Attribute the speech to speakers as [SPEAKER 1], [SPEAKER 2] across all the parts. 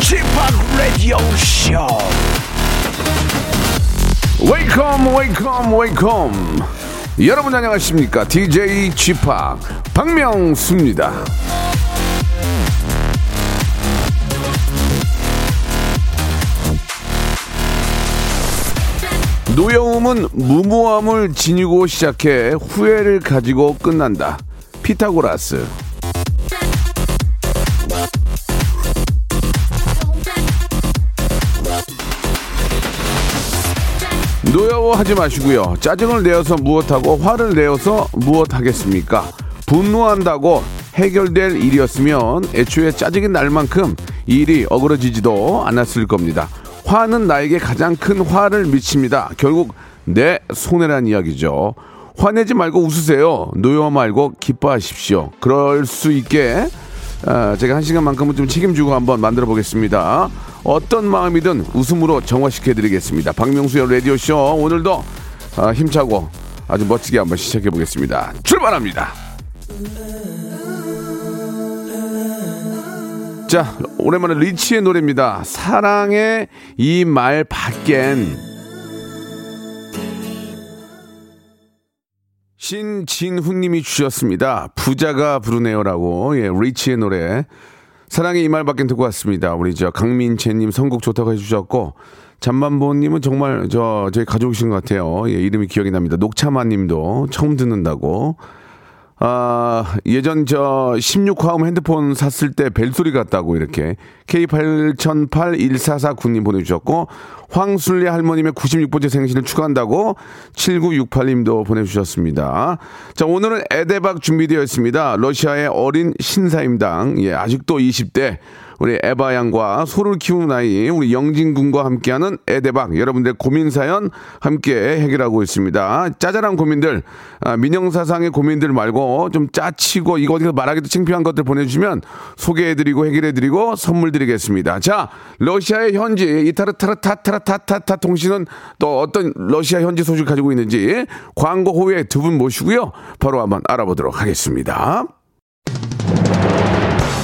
[SPEAKER 1] p Radio Show. Welcome, welcome, welcome. 여러분 안녕하십니까? DJ p 박명수입니다. 노여움은 무모함을 지니고 시작해 후회를 가지고 끝난다. 피타고라스. 노여워하지 마시고요. 짜증을 내어서 무엇하고 화를 내어서 무엇하겠습니까? 분노한다고 해결될 일이었으면 애초에 짜증이 날 만큼 일이 어그러지지도 않았을 겁니다. 화는 나에게 가장 큰 화를 미칩니다. 결국 내 손해란 이야기죠. 화내지 말고 웃으세요. 노여 말고 기뻐하십시오. 그럴 수 있게 아, 제가 한 시간만큼은 좀 책임지고 한번 만들어 보겠습니다. 어떤 마음이든 웃음으로 정화시켜 드리겠습니다. 박명수의 라디오 쇼 오늘도 아, 힘차고 아주 멋지게 한번 시작해 보겠습니다. 출발합니다. 자, 오랜만에 리치의 노래입니다. 사랑의 이 말 밖엔 신진훈님이 주셨습니다. 부자가 부르네요라고 예, 리치의 노래 사랑의 이말 밖엔 듣고 왔습니다. 우리 저 강민채님 선곡 좋다고 해주셨고 잠만보님은 정말 저 저희 가족이신 것 같아요. 예, 이름이 기억이 납니다. 녹차마님도 처음 듣는다고. 아, 예전 저 16화음 핸드폰 샀을 때 벨소리 같다고 이렇게 K80081449님 보내주셨고 황순례 할머님의 96번째 생신을 축하한다고 7968님도 보내주셨습니다. 자, 오늘은 에데박 준비되어 있습니다. 러시아의 어린 신사임당. 예, 아직도 20대. 우리 에바 양과 소를 키우는 아이 우리 영진 군과 함께하는 에데박 여러분들 고민 사연 함께 해결하고 있습니다. 짜잘한 고민들 아, 민영 사상의 고민들 말고 좀 짜치고 이거 어디서 말하기도 창피한 것들 보내주시면 소개해드리고 해결해드리고 선물 드리겠습니다. 자 러시아의 현지 이타르타르타타타타타 통신은 또 어떤 러시아 현지 소식 가지고 있는지 광고 후에 두 분 모시고요 바로 한번 알아보도록 하겠습니다.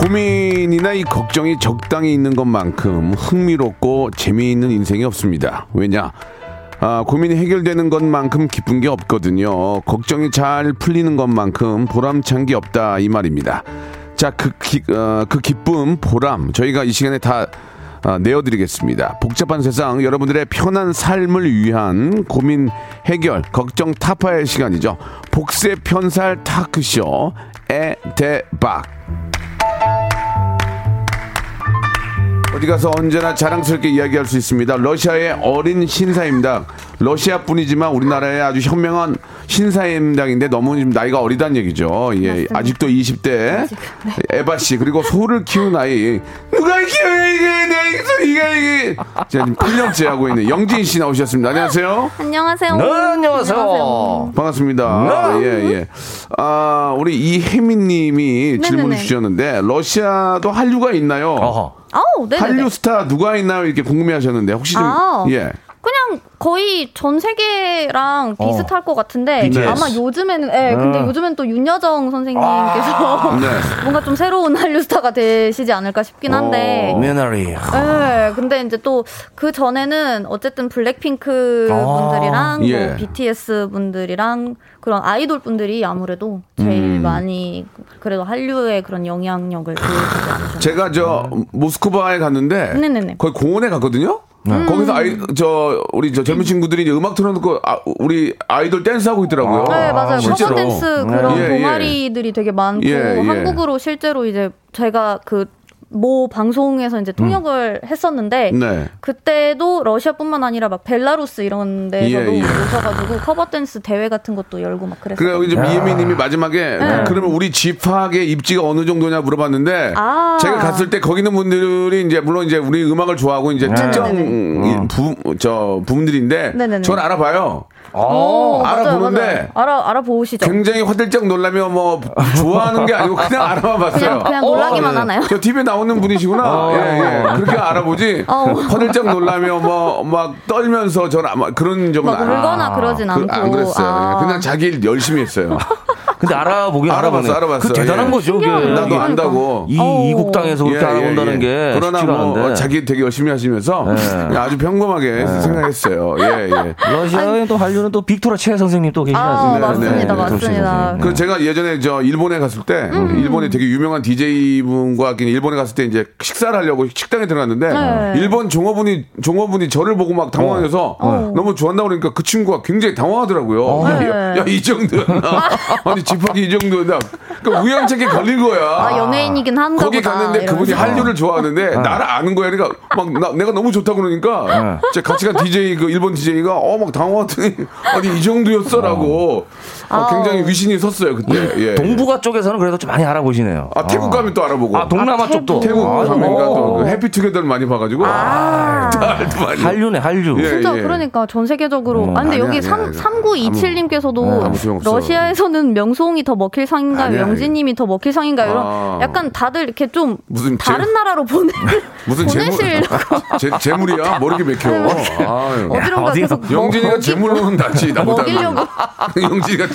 [SPEAKER 1] 고민이나 이 걱정이 적당히 있는 것만큼 흥미롭고 재미있는 인생이 없습니다. 왜냐? 아, 고민이 해결되는 것만큼 기쁜 게 없거든요. 걱정이 잘 풀리는 것만큼 보람찬 게 없다 이 말입니다. 자, 그, 기, 어, 그 기쁨, 보람 저희가 이 시간에 다 아, 내어드리겠습니다. 복잡한 세상 여러분들의 편한 삶을 위한 고민 해결 걱정 타파의 시간이죠. 복세 편살 타크쇼 에대박. 어디 가서 언제나 자랑스럽게 이야기할 수 있습니다. 러시아의 어린 신사입니다. 러시아 뿐이지만 우리나라의 아주 현명한 신사임당인데 너무 지금 나이가 어리다는 얘기죠. 예. 맞습니다. 아직도 20대. 아직, 네. 에바 씨 그리고 소를 키운 아이. 누가 키워 이게 내 소리가 이게. 제가 지금 8년째 하고 있는 영진 씨 나오셨습니다. 안녕하세요.
[SPEAKER 2] 안녕하세요.
[SPEAKER 3] 네, 안녕하세요. 안녕하세요.
[SPEAKER 1] 반갑습니다. 네. 예, 예. 아, 우리 이혜민 님이 네, 네, 질문을
[SPEAKER 2] 네.
[SPEAKER 1] 주셨는데 러시아도 한류가 있나요?
[SPEAKER 3] 어허.
[SPEAKER 2] 어,
[SPEAKER 1] 한류 스타 누가 있나요? 이렇게 궁금해하셨는데 혹시 좀
[SPEAKER 2] 아,
[SPEAKER 1] 예.
[SPEAKER 2] 그냥 거의 전 세계랑 비슷할 어. 것 같은데
[SPEAKER 1] BTS.
[SPEAKER 2] 아마 요즘에는 예, 네, 근데 요즘엔 또 윤여정 선생님께서
[SPEAKER 1] 아~
[SPEAKER 2] 뭔가 좀 새로운 한류 스타가 되시지 않을까 싶긴 한데.
[SPEAKER 3] 미나리.
[SPEAKER 2] 예. 근데 이제 또 그 전에는 어쨌든 블랙핑크
[SPEAKER 3] 아~
[SPEAKER 2] 분들이랑 뭐
[SPEAKER 1] 예.
[SPEAKER 2] 뭐 BTS 분들이랑 그런 아이돌 분들이 아무래도 제일
[SPEAKER 1] 음.
[SPEAKER 2] 많이 그래도 한류의 그런 영향력을 보여주셨죠.
[SPEAKER 1] 제가 저 모스크바에 갔는데
[SPEAKER 2] 네네네.
[SPEAKER 1] 거의 공원에 갔거든요. 네. 음. 거기서 아이 저 우리 저 젊은 음. 친구들이 이제 음악 틀어놓고 아, 우리 아이돌 댄스 하고 있더라고요.
[SPEAKER 2] 아, 네 맞아요.
[SPEAKER 1] 실제로.
[SPEAKER 2] 댄스 네. 그런
[SPEAKER 1] 예, 예.
[SPEAKER 2] 동아리들이 예. 되게 많고
[SPEAKER 1] 예, 예,
[SPEAKER 2] 한국으로 실제로 이제 제가 그 모 방송에서 이제 통역을 음. 했었는데
[SPEAKER 1] 네.
[SPEAKER 2] 그때도 러시아뿐만 아니라 막 벨라루스 이런 예, 데서도
[SPEAKER 1] 예, 예.
[SPEAKER 2] 오셔가지고 커버 댄스 대회 같은 것도 열고 막 그랬어요.
[SPEAKER 1] 그래요. 이제 미예미님이 마지막에
[SPEAKER 2] 네.
[SPEAKER 1] 그러면 우리 집학의 입지가 어느 정도냐 물어봤는데
[SPEAKER 2] 아.
[SPEAKER 1] 제가 갔을 때 거기 있는 분들이 이제 물론 이제 우리 음악을 좋아하고 이제 특정 네. 음. 부저 부분들인데
[SPEAKER 2] 네, 네, 네.
[SPEAKER 1] 저는 알아봐요.
[SPEAKER 2] 아, 어,
[SPEAKER 1] 알아보는데
[SPEAKER 2] 알아 알아보시죠.
[SPEAKER 1] 굉장히 화들짝 놀라며 뭐 좋아하는 게 아니고 그냥 알아만 봤어요.
[SPEAKER 2] 그냥, 그냥 놀라기만
[SPEAKER 1] 어, 예.
[SPEAKER 2] 하나요?
[SPEAKER 1] 저 TV에 나오는 분이시구나. 어, 예, 예. 그렇게 알아보지.
[SPEAKER 2] 어.
[SPEAKER 1] 화들짝 놀라며 뭐 막 떨면서 저는 아마 그런 적은 안.
[SPEAKER 2] 울거나 아, 그러진
[SPEAKER 1] 그, 아,
[SPEAKER 2] 않고.
[SPEAKER 1] 그, 안 그랬어요.
[SPEAKER 2] 예, 아.
[SPEAKER 1] 그냥 자기 일 열심히 했어요.
[SPEAKER 3] 근데 아, 알아보긴
[SPEAKER 1] 알아봤어, 알아봤어.
[SPEAKER 3] 그 대단한
[SPEAKER 1] 예.
[SPEAKER 3] 거죠. 그게.
[SPEAKER 1] 나도 안다고.
[SPEAKER 3] 이 이국당에서 그렇게 예, 예, 알아본다는 예, 게
[SPEAKER 1] 그러나 뭐
[SPEAKER 3] 어,
[SPEAKER 1] 자기 되게 열심히 하시면서
[SPEAKER 3] 네.
[SPEAKER 1] 아주 평범하게 네. 생각했어요. 예, 예.
[SPEAKER 3] 러시아의 또 한류는 또 빅토라 최 선생님 또 계시지 않습니까?
[SPEAKER 2] 아, 맞습니다,
[SPEAKER 1] 네, 네.
[SPEAKER 2] 맞습니다.
[SPEAKER 1] 그 제가 예전에 저 일본에 갔을 때
[SPEAKER 2] 음.
[SPEAKER 1] 일본에 되게 유명한 디제이 분과 일본에 갔을 때 이제 식사를 하려고 식당에 들어갔는데
[SPEAKER 2] 네.
[SPEAKER 1] 일본 종업원이 종업원이 저를 보고 막 당황해서
[SPEAKER 2] 어.
[SPEAKER 1] 너무 좋아한다 그러니까 그 친구가 굉장히 당황하더라고요.
[SPEAKER 2] 어.
[SPEAKER 1] 야, 야, 이 정도였나? 아니 집합이 이 정도다. 그러니까 우연찮게 걸린 거야.
[SPEAKER 2] 아, 연예인이긴 한가
[SPEAKER 1] 거기
[SPEAKER 2] 보다.
[SPEAKER 1] 갔는데 그분이 한류를 좋아하는데 어. 나를 아는 거야. 그러니까 막 나, 내가 너무 좋다고 그러니까 어. 제 같이 간 DJ 그 일본 DJ가 어 막 당황하더니 아니 이 정도였어라고. 어. 어, 아, 굉장히 위신이 섰어요 그때. 예, 예, 예,
[SPEAKER 3] 동북아 쪽에서는 그래도 좀 많이 알아보시네요.
[SPEAKER 1] 아 태국 아. 가면 또 알아보고.
[SPEAKER 3] 아 동남아 아, 쪽도.
[SPEAKER 1] 태국
[SPEAKER 3] 아,
[SPEAKER 1] 가면 또그 해피투게더를 많이 봐가지고.
[SPEAKER 2] 아,
[SPEAKER 1] 많이.
[SPEAKER 3] 한류네 한류.
[SPEAKER 1] 예,
[SPEAKER 2] 진짜
[SPEAKER 1] 예.
[SPEAKER 2] 그러니까 전 세계적으로.
[SPEAKER 3] 어,
[SPEAKER 2] 아 근데
[SPEAKER 1] 아니야,
[SPEAKER 2] 여기
[SPEAKER 1] 아니야, 3 9
[SPEAKER 2] 2 7님께서도 러시아에서는 명소홍이 더 먹힐 상인가요? 명진님이 더 먹힐 상인가요? 이런
[SPEAKER 1] 아.
[SPEAKER 2] 약간 다들 이렇게 좀
[SPEAKER 1] 무슨
[SPEAKER 2] 다른 제, 나라로 보내
[SPEAKER 1] 무슨
[SPEAKER 2] 보내시려고.
[SPEAKER 1] 재물이야 모르게 맥혀.
[SPEAKER 2] 어디론가 계속
[SPEAKER 1] 영진이가 재물로는 낫지
[SPEAKER 2] 나보다는.
[SPEAKER 1] 영진이가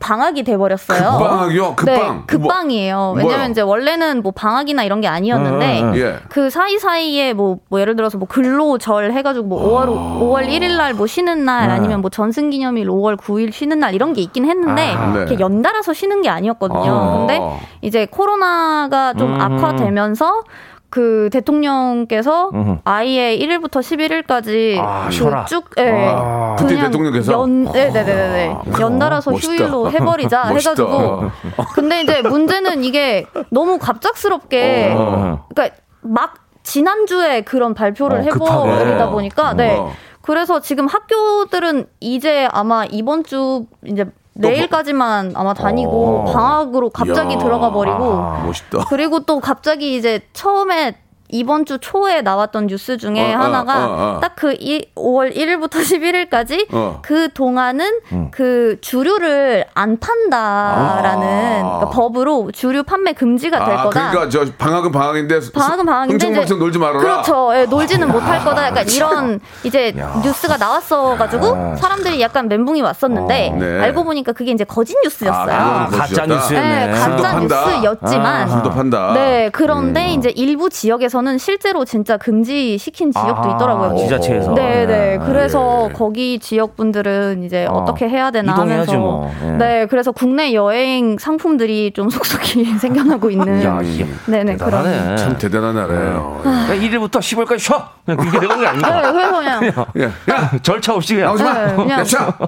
[SPEAKER 2] 방학이 돼 버렸어요.
[SPEAKER 1] 급방학이요? 급방?
[SPEAKER 2] 네, 급방이에요.
[SPEAKER 1] 뭐-
[SPEAKER 2] 왜냐면? 이제 원래는 뭐 방학이나 이런 게 아니었는데
[SPEAKER 3] 음, 음.
[SPEAKER 1] 예.
[SPEAKER 2] 그 사이 사이에 뭐, 뭐 예를 들어서 뭐 근로절 해가지고 뭐 5월, 5월 1일 날 뭐 쉬는 날 아니면 뭐 전승기념일 5월 9일 쉬는 날 이런 게 있긴 했는데
[SPEAKER 3] 아,
[SPEAKER 1] 네.
[SPEAKER 2] 이렇게 연달아서 쉬는 게 아니었거든요.
[SPEAKER 1] 아.
[SPEAKER 2] 근데 이제 코로나가 좀
[SPEAKER 3] 음.
[SPEAKER 2] 악화되면서 그 대통령께서. 아예 1일부터 11일까지
[SPEAKER 3] 아, 쉬어라.
[SPEAKER 2] 그쭉 예.
[SPEAKER 1] 아, 그때
[SPEAKER 2] 그냥
[SPEAKER 1] 대통령께서?
[SPEAKER 2] 연, 네네네네.
[SPEAKER 1] 아,
[SPEAKER 2] 연달아서
[SPEAKER 1] 멋있다.
[SPEAKER 2] 휴일로 해버리자. 해가지고. 근데 이제 문제는 이게 너무 갑작스럽게,
[SPEAKER 3] 어.
[SPEAKER 2] 그러니까 막 지난주에 그런 발표를
[SPEAKER 3] 어.
[SPEAKER 2] 해버리다 보니까, 네.
[SPEAKER 1] 어.
[SPEAKER 2] 그래서 지금 학교들은 이제 아마 이번 주 이제 내일까지만 아마 다니고
[SPEAKER 3] 어.
[SPEAKER 2] 방학으로 갑자기
[SPEAKER 1] 이야.
[SPEAKER 2] 들어가 버리고
[SPEAKER 1] 아, 멋있다.
[SPEAKER 2] 그리고 또 갑자기 이제 처음에 이번 주 초에 나왔던 뉴스 중에
[SPEAKER 1] 어, 어,
[SPEAKER 2] 하나가
[SPEAKER 1] 어, 어.
[SPEAKER 2] 딱그 5월 1일부터 11일까지
[SPEAKER 1] 어.
[SPEAKER 2] 그 동안은 그 주류를 안 판다라는 그러니까 법으로 주류 판매 금지가 될
[SPEAKER 1] 아,
[SPEAKER 2] 거다.
[SPEAKER 1] 그러니까 저 방학은 방학인데
[SPEAKER 2] 방학은 방학인데
[SPEAKER 1] 흥청망청 놀지 말아라.
[SPEAKER 2] 그렇죠. 예, 놀지는 못할 거다. 약간 이런 이제 뉴스가 나왔어 가지고 사람들이 약간 멘붕이 왔었는데
[SPEAKER 1] 어, 네.
[SPEAKER 2] 알고 보니까 그게 이제 거짓 뉴스였어요.
[SPEAKER 1] 아,
[SPEAKER 3] 아, 가짜
[SPEAKER 1] 멋있었다.
[SPEAKER 3] 뉴스였네.
[SPEAKER 2] 네, 가짜
[SPEAKER 1] 판다.
[SPEAKER 2] 뉴스였지만
[SPEAKER 1] 술도 판다.
[SPEAKER 2] 네, 그런데 이제 일부 지역에서는 저는 실제로 진짜 금지시킨 지역도
[SPEAKER 3] 아,
[SPEAKER 2] 있더라고요.
[SPEAKER 3] 지자체에서.
[SPEAKER 2] 네, 네.
[SPEAKER 3] 네.
[SPEAKER 2] 그래서 거기 지역 분들은 이제
[SPEAKER 3] 어,
[SPEAKER 2] 어. 떻게 해야 되나
[SPEAKER 3] 이동해야지
[SPEAKER 2] 하면서
[SPEAKER 3] 뭐. 예.
[SPEAKER 2] 네, 그래서 국내 여행 상품들이 좀 속속히 생겨나고 있는
[SPEAKER 3] 야,
[SPEAKER 2] 네네 그런
[SPEAKER 3] 대단하네.
[SPEAKER 1] 참 대단한 나라예요.
[SPEAKER 3] 그러니까 1일부터 10월까지 쉬어. 그냥 그렇게 되는 게 아닌가?
[SPEAKER 2] 네, 그래서 그냥
[SPEAKER 1] 예. 야,
[SPEAKER 3] 절차 없이 그냥.
[SPEAKER 1] 나오지 마.
[SPEAKER 2] 네, 그냥
[SPEAKER 1] 야, 자,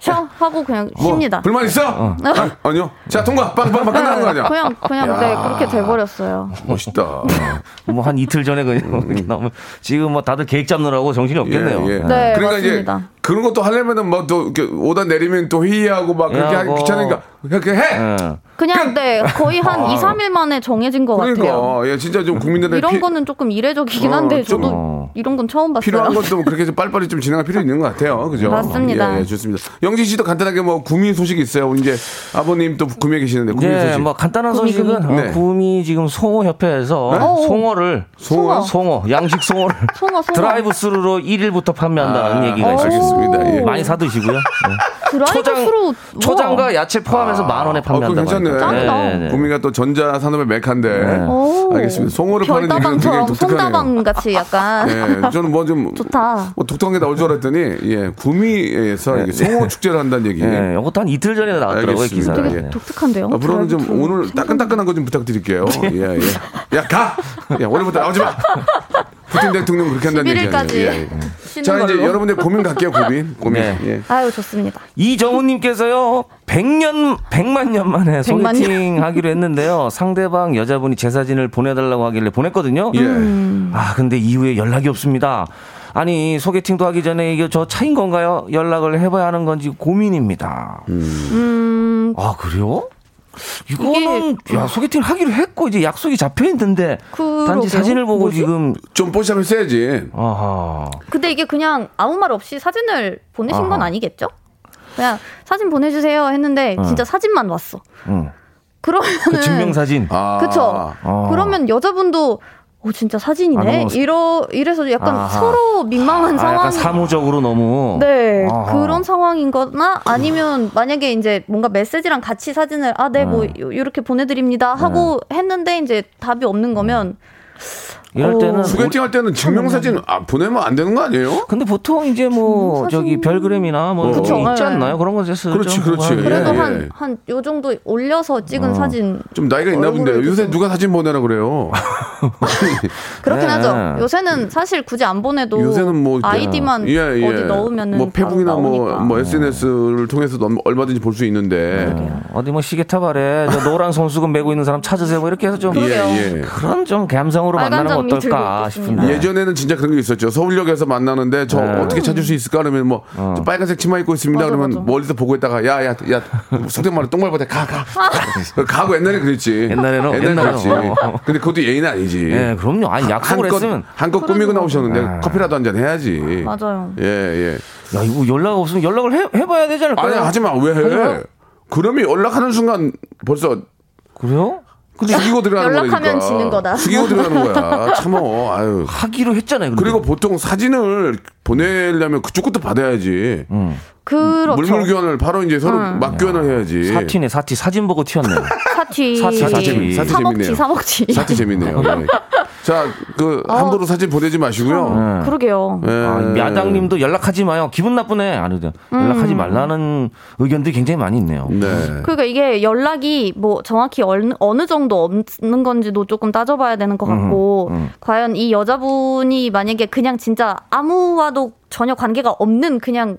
[SPEAKER 2] 셔 하고 그냥
[SPEAKER 1] 뭐,
[SPEAKER 2] 쉽니다.
[SPEAKER 1] 불만 있어? 아, 아니요. 자, 통과. 빵빵빵 끝나는 거 아니야?
[SPEAKER 2] 그냥 그냥
[SPEAKER 1] 야.
[SPEAKER 2] 네 그렇게 돼버렸어요.
[SPEAKER 1] 멋있다.
[SPEAKER 3] 뭐한 이틀 전에 그냥 이렇게 나오면 지금 뭐 다들 계획 잡느라고 정신이 없겠네요.
[SPEAKER 1] 예, 예.
[SPEAKER 2] 네,
[SPEAKER 1] 그러니까
[SPEAKER 2] 맞습니다.
[SPEAKER 1] 이제 그런 것도 하려면은 뭐 또 오다 내리면 또 회의하고 막 그렇게
[SPEAKER 3] 예,
[SPEAKER 1] 하기
[SPEAKER 3] 뭐.
[SPEAKER 1] 귀찮으니까 그렇게 해.
[SPEAKER 3] 예.
[SPEAKER 2] 그냥 네 거의 한 2, 3일 만에 정해진 것 같아요.
[SPEAKER 1] 그러니까 예, 진짜 좀 국민들의
[SPEAKER 2] 이런
[SPEAKER 1] 피-
[SPEAKER 2] 거는 조금 이례적이긴
[SPEAKER 1] 어,
[SPEAKER 2] 한데
[SPEAKER 1] 좀-
[SPEAKER 2] 저도
[SPEAKER 3] 어.
[SPEAKER 2] 이런 건 처음 봤어요.
[SPEAKER 1] 필요한 것도 그렇게 좀 빨리빨리 좀 진행할 필요 있는 것 같아요. 그죠?
[SPEAKER 2] 맞습니다.
[SPEAKER 1] 예, 예, 좋습니다. 영진 씨도 간단하게 뭐 구미 소식 있어요. 이제 아버님 또 구미에 계시는데 구미
[SPEAKER 3] 네,
[SPEAKER 1] 소식.
[SPEAKER 3] 뭐 간단한
[SPEAKER 2] 구미,
[SPEAKER 3] 소식은
[SPEAKER 1] 구미.
[SPEAKER 3] 어,
[SPEAKER 1] 네.
[SPEAKER 3] 구미 지금 송어 협회에서
[SPEAKER 2] 네?
[SPEAKER 3] 송어를
[SPEAKER 1] 송어?
[SPEAKER 3] 송어 양식 송어를
[SPEAKER 2] 송어 송어
[SPEAKER 3] 드라이브 스루로 1일부터 판매한다는
[SPEAKER 1] 아,
[SPEAKER 3] 얘기가 있어요.
[SPEAKER 1] 알겠습니다. 예.
[SPEAKER 3] 많이 사 드시고요. 네.
[SPEAKER 2] 드라이브
[SPEAKER 3] 초장. 초장과 야채 포함해서 만 원에
[SPEAKER 1] 어, 그거
[SPEAKER 3] 판매한다고
[SPEAKER 1] 괜찮네.
[SPEAKER 2] 짱이다.
[SPEAKER 3] 네, 네.
[SPEAKER 1] 구미가 또 전자 산업의 메카인데.
[SPEAKER 2] 오.
[SPEAKER 1] 알겠습니다. 송어를 파는 얘기는 굉장히 독특하네요.
[SPEAKER 2] 솜다방 같이 약간
[SPEAKER 1] 예, 저는 뭐 좀
[SPEAKER 2] 좋다.
[SPEAKER 1] 뭐 독특한 게 나올 줄 알았더니 예, 구미에서 이게 송어 축제를 한다는 얘기.
[SPEAKER 3] 네, 이것도 한 이틀 전에 나왔더라고요. 기사가.
[SPEAKER 1] 되게
[SPEAKER 3] 네.
[SPEAKER 2] 독특한데요.
[SPEAKER 1] 앞으로는 좀
[SPEAKER 2] 드라이브
[SPEAKER 1] 오늘 따끈따끈한 거 좀 부탁드릴게요. 예, 예. 야, 가! 야, 오늘부터 나오지 마! 푸틴 대통령 그렇게 한다는 얘기
[SPEAKER 2] 11일까지
[SPEAKER 1] 아니에요. 예, 예. 자, 이제
[SPEAKER 2] 걸로.
[SPEAKER 1] 여러분들 고민 갈게요, 고민. 고민.
[SPEAKER 3] 네.
[SPEAKER 1] 예.
[SPEAKER 2] 아유 좋습니다.
[SPEAKER 3] 이정훈님께서요, 100년, 100만 년 만에
[SPEAKER 2] 100만
[SPEAKER 3] 소개팅 하기로 했는데요. 상대방 여자분이 제 사진을 보내달라고 하길래 보냈거든요.
[SPEAKER 1] 예.
[SPEAKER 3] 아, 근데 이후에 연락이 없습니다. 아니, 소개팅도 하기 전에 이게 저 차인 건가요? 연락을 해봐야 하는 건지 고민입니다.
[SPEAKER 2] 음
[SPEAKER 3] 아, 그래요? 이거는, 야, 소개팅 하기로 했고, 이제 약속이 잡혀 있는데, 단지. 사진을 보고
[SPEAKER 2] 뭐지?
[SPEAKER 3] 지금,
[SPEAKER 1] 좀 뽀샵을 써야지.
[SPEAKER 3] 아하.
[SPEAKER 2] 근데 이게 그냥 아무 말 없이 사진을 보내신 건
[SPEAKER 3] 아하.
[SPEAKER 2] 아니겠죠? 그냥 사진 보내주세요 했는데 진짜 사진만 왔어.
[SPEAKER 3] 응.
[SPEAKER 2] 그러면은
[SPEAKER 3] 그 증명 사진.
[SPEAKER 1] 아.
[SPEAKER 2] 그쵸.
[SPEAKER 3] 아.
[SPEAKER 2] 그러면 여자분도 오 진짜
[SPEAKER 3] 아,
[SPEAKER 2] 사진이네.
[SPEAKER 3] 너무-
[SPEAKER 2] 이러 이래서 약간
[SPEAKER 3] 아하.
[SPEAKER 2] 서로 민망한
[SPEAKER 3] 아,
[SPEAKER 2] 상황.
[SPEAKER 3] 약간 사무적으로 너무.
[SPEAKER 2] 네
[SPEAKER 3] 아하.
[SPEAKER 2] 그런 상황인거나 아니면 만약에 이제 뭔가 메시지랑 같이 사진을 아 네뭐 이렇게 보내드립니다 하고 했는데 이제 답이 없는 거면
[SPEAKER 3] 이럴 때는.
[SPEAKER 2] 어.
[SPEAKER 1] 소개팅 할 때는 증명사진 아, 보내면 안 되는 거 아니에요?
[SPEAKER 3] 근데 보통 이제 뭐
[SPEAKER 2] 사진-
[SPEAKER 3] 저기 별그램이나 뭐
[SPEAKER 1] 그쵸.
[SPEAKER 3] 있지
[SPEAKER 2] 네.
[SPEAKER 3] 않나요? 그런 것에 쓰죠.
[SPEAKER 1] 그렇지, 그렇지.
[SPEAKER 3] 뭐
[SPEAKER 2] 그래도
[SPEAKER 1] 예,
[SPEAKER 2] 한
[SPEAKER 1] 예.
[SPEAKER 2] 한요 정도 올려서 찍은 사진
[SPEAKER 1] 좀 나이가 있나 본데. 요새
[SPEAKER 2] 좀-
[SPEAKER 1] 누가 사진 보내라 그래요?
[SPEAKER 2] 그렇긴
[SPEAKER 3] 네.
[SPEAKER 2] 하죠. 요새는 사실 굳이 안 보내도
[SPEAKER 1] 요새는 뭐
[SPEAKER 2] 아이디만
[SPEAKER 1] 예, 예.
[SPEAKER 2] 어디 넣으면은
[SPEAKER 1] 뭐 페북이나 뭐. 뭐 SNS를 통해서 도 얼마든지 볼 수 있는데
[SPEAKER 3] 어디 뭐 시계타발에 저 노란 손수건 메고 있는 사람 찾으세요. 뭐 이렇게 해서 좀.
[SPEAKER 1] 예, 예.
[SPEAKER 3] 그런 좀 감성으로 만나는
[SPEAKER 2] 들고
[SPEAKER 3] 어떨까. 싶은데.
[SPEAKER 1] 예전에는 진짜 그런 게 있었죠. 서울역에서 만나는데 저
[SPEAKER 3] 네.
[SPEAKER 1] 어떻게 찾을 수 있을까 그러면 뭐저 빨간색 치마 입고 있습니다.
[SPEAKER 2] 맞아,
[SPEAKER 1] 그러면
[SPEAKER 2] 맞아.
[SPEAKER 1] 멀리서 보고 있다가 야 야 야 속된 말로 똥 밟아대 가 가. 가고 옛날에 그랬지.
[SPEAKER 3] 옛날에는-
[SPEAKER 1] 옛날에 그랬지.
[SPEAKER 3] 어.
[SPEAKER 1] 근데 그것도 예의는 아니지.
[SPEAKER 3] 예, 그럼요. 아니 약속을
[SPEAKER 1] 한껏
[SPEAKER 3] 했으면
[SPEAKER 1] 한껏 꾸미고 나오셨는데
[SPEAKER 3] 아.
[SPEAKER 1] 커피라도 한 잔 해야지.
[SPEAKER 2] 맞아요.
[SPEAKER 1] 예 예.
[SPEAKER 3] 야 이거 연락 없으면 연락을 해, 해봐야 되지 않을까요?
[SPEAKER 1] 아니 하지 마. 왜 해? 그러면 연락하는 순간 벌써
[SPEAKER 3] 그래요?
[SPEAKER 1] 숙이고 들어가는 거니까.
[SPEAKER 2] 연락하면 지는 거다.
[SPEAKER 1] 숙이고 들어가는 거야. 참어. 아유.
[SPEAKER 3] 하기로 했잖아요. 근데.
[SPEAKER 1] 그리고 보통 사진을 보내려면 그쪽 것도 받아야지.
[SPEAKER 2] 그렇죠.
[SPEAKER 1] 물물 교환을 바로 이제 서로 막 교환을 해야지.
[SPEAKER 3] 사티네 사티 사진 보고 튀었네요.
[SPEAKER 2] 사티.
[SPEAKER 3] 사티, 사티.
[SPEAKER 1] 사티
[SPEAKER 2] 사먹지
[SPEAKER 1] 재밌네요.
[SPEAKER 2] 사먹지.
[SPEAKER 1] 사티 재밌네요. 예. 자, 그 함부로 사진 보내지 마시고요.
[SPEAKER 2] 그러게요.
[SPEAKER 1] 예.
[SPEAKER 3] 아, 야당님도 연락하지 마요. 기분 나쁘네. 아니든 연락하지 말라는 의견들이 굉장히 많이 있네요.
[SPEAKER 1] 네.
[SPEAKER 2] 그러니까 이게 연락이 뭐 정확히 어느, 어느 정도 없는 건지도 조금 따져봐야 되는 것 같고 과연 이 여자분이 만약에 그냥 진짜 아무와도 전혀 관계가 없는 그냥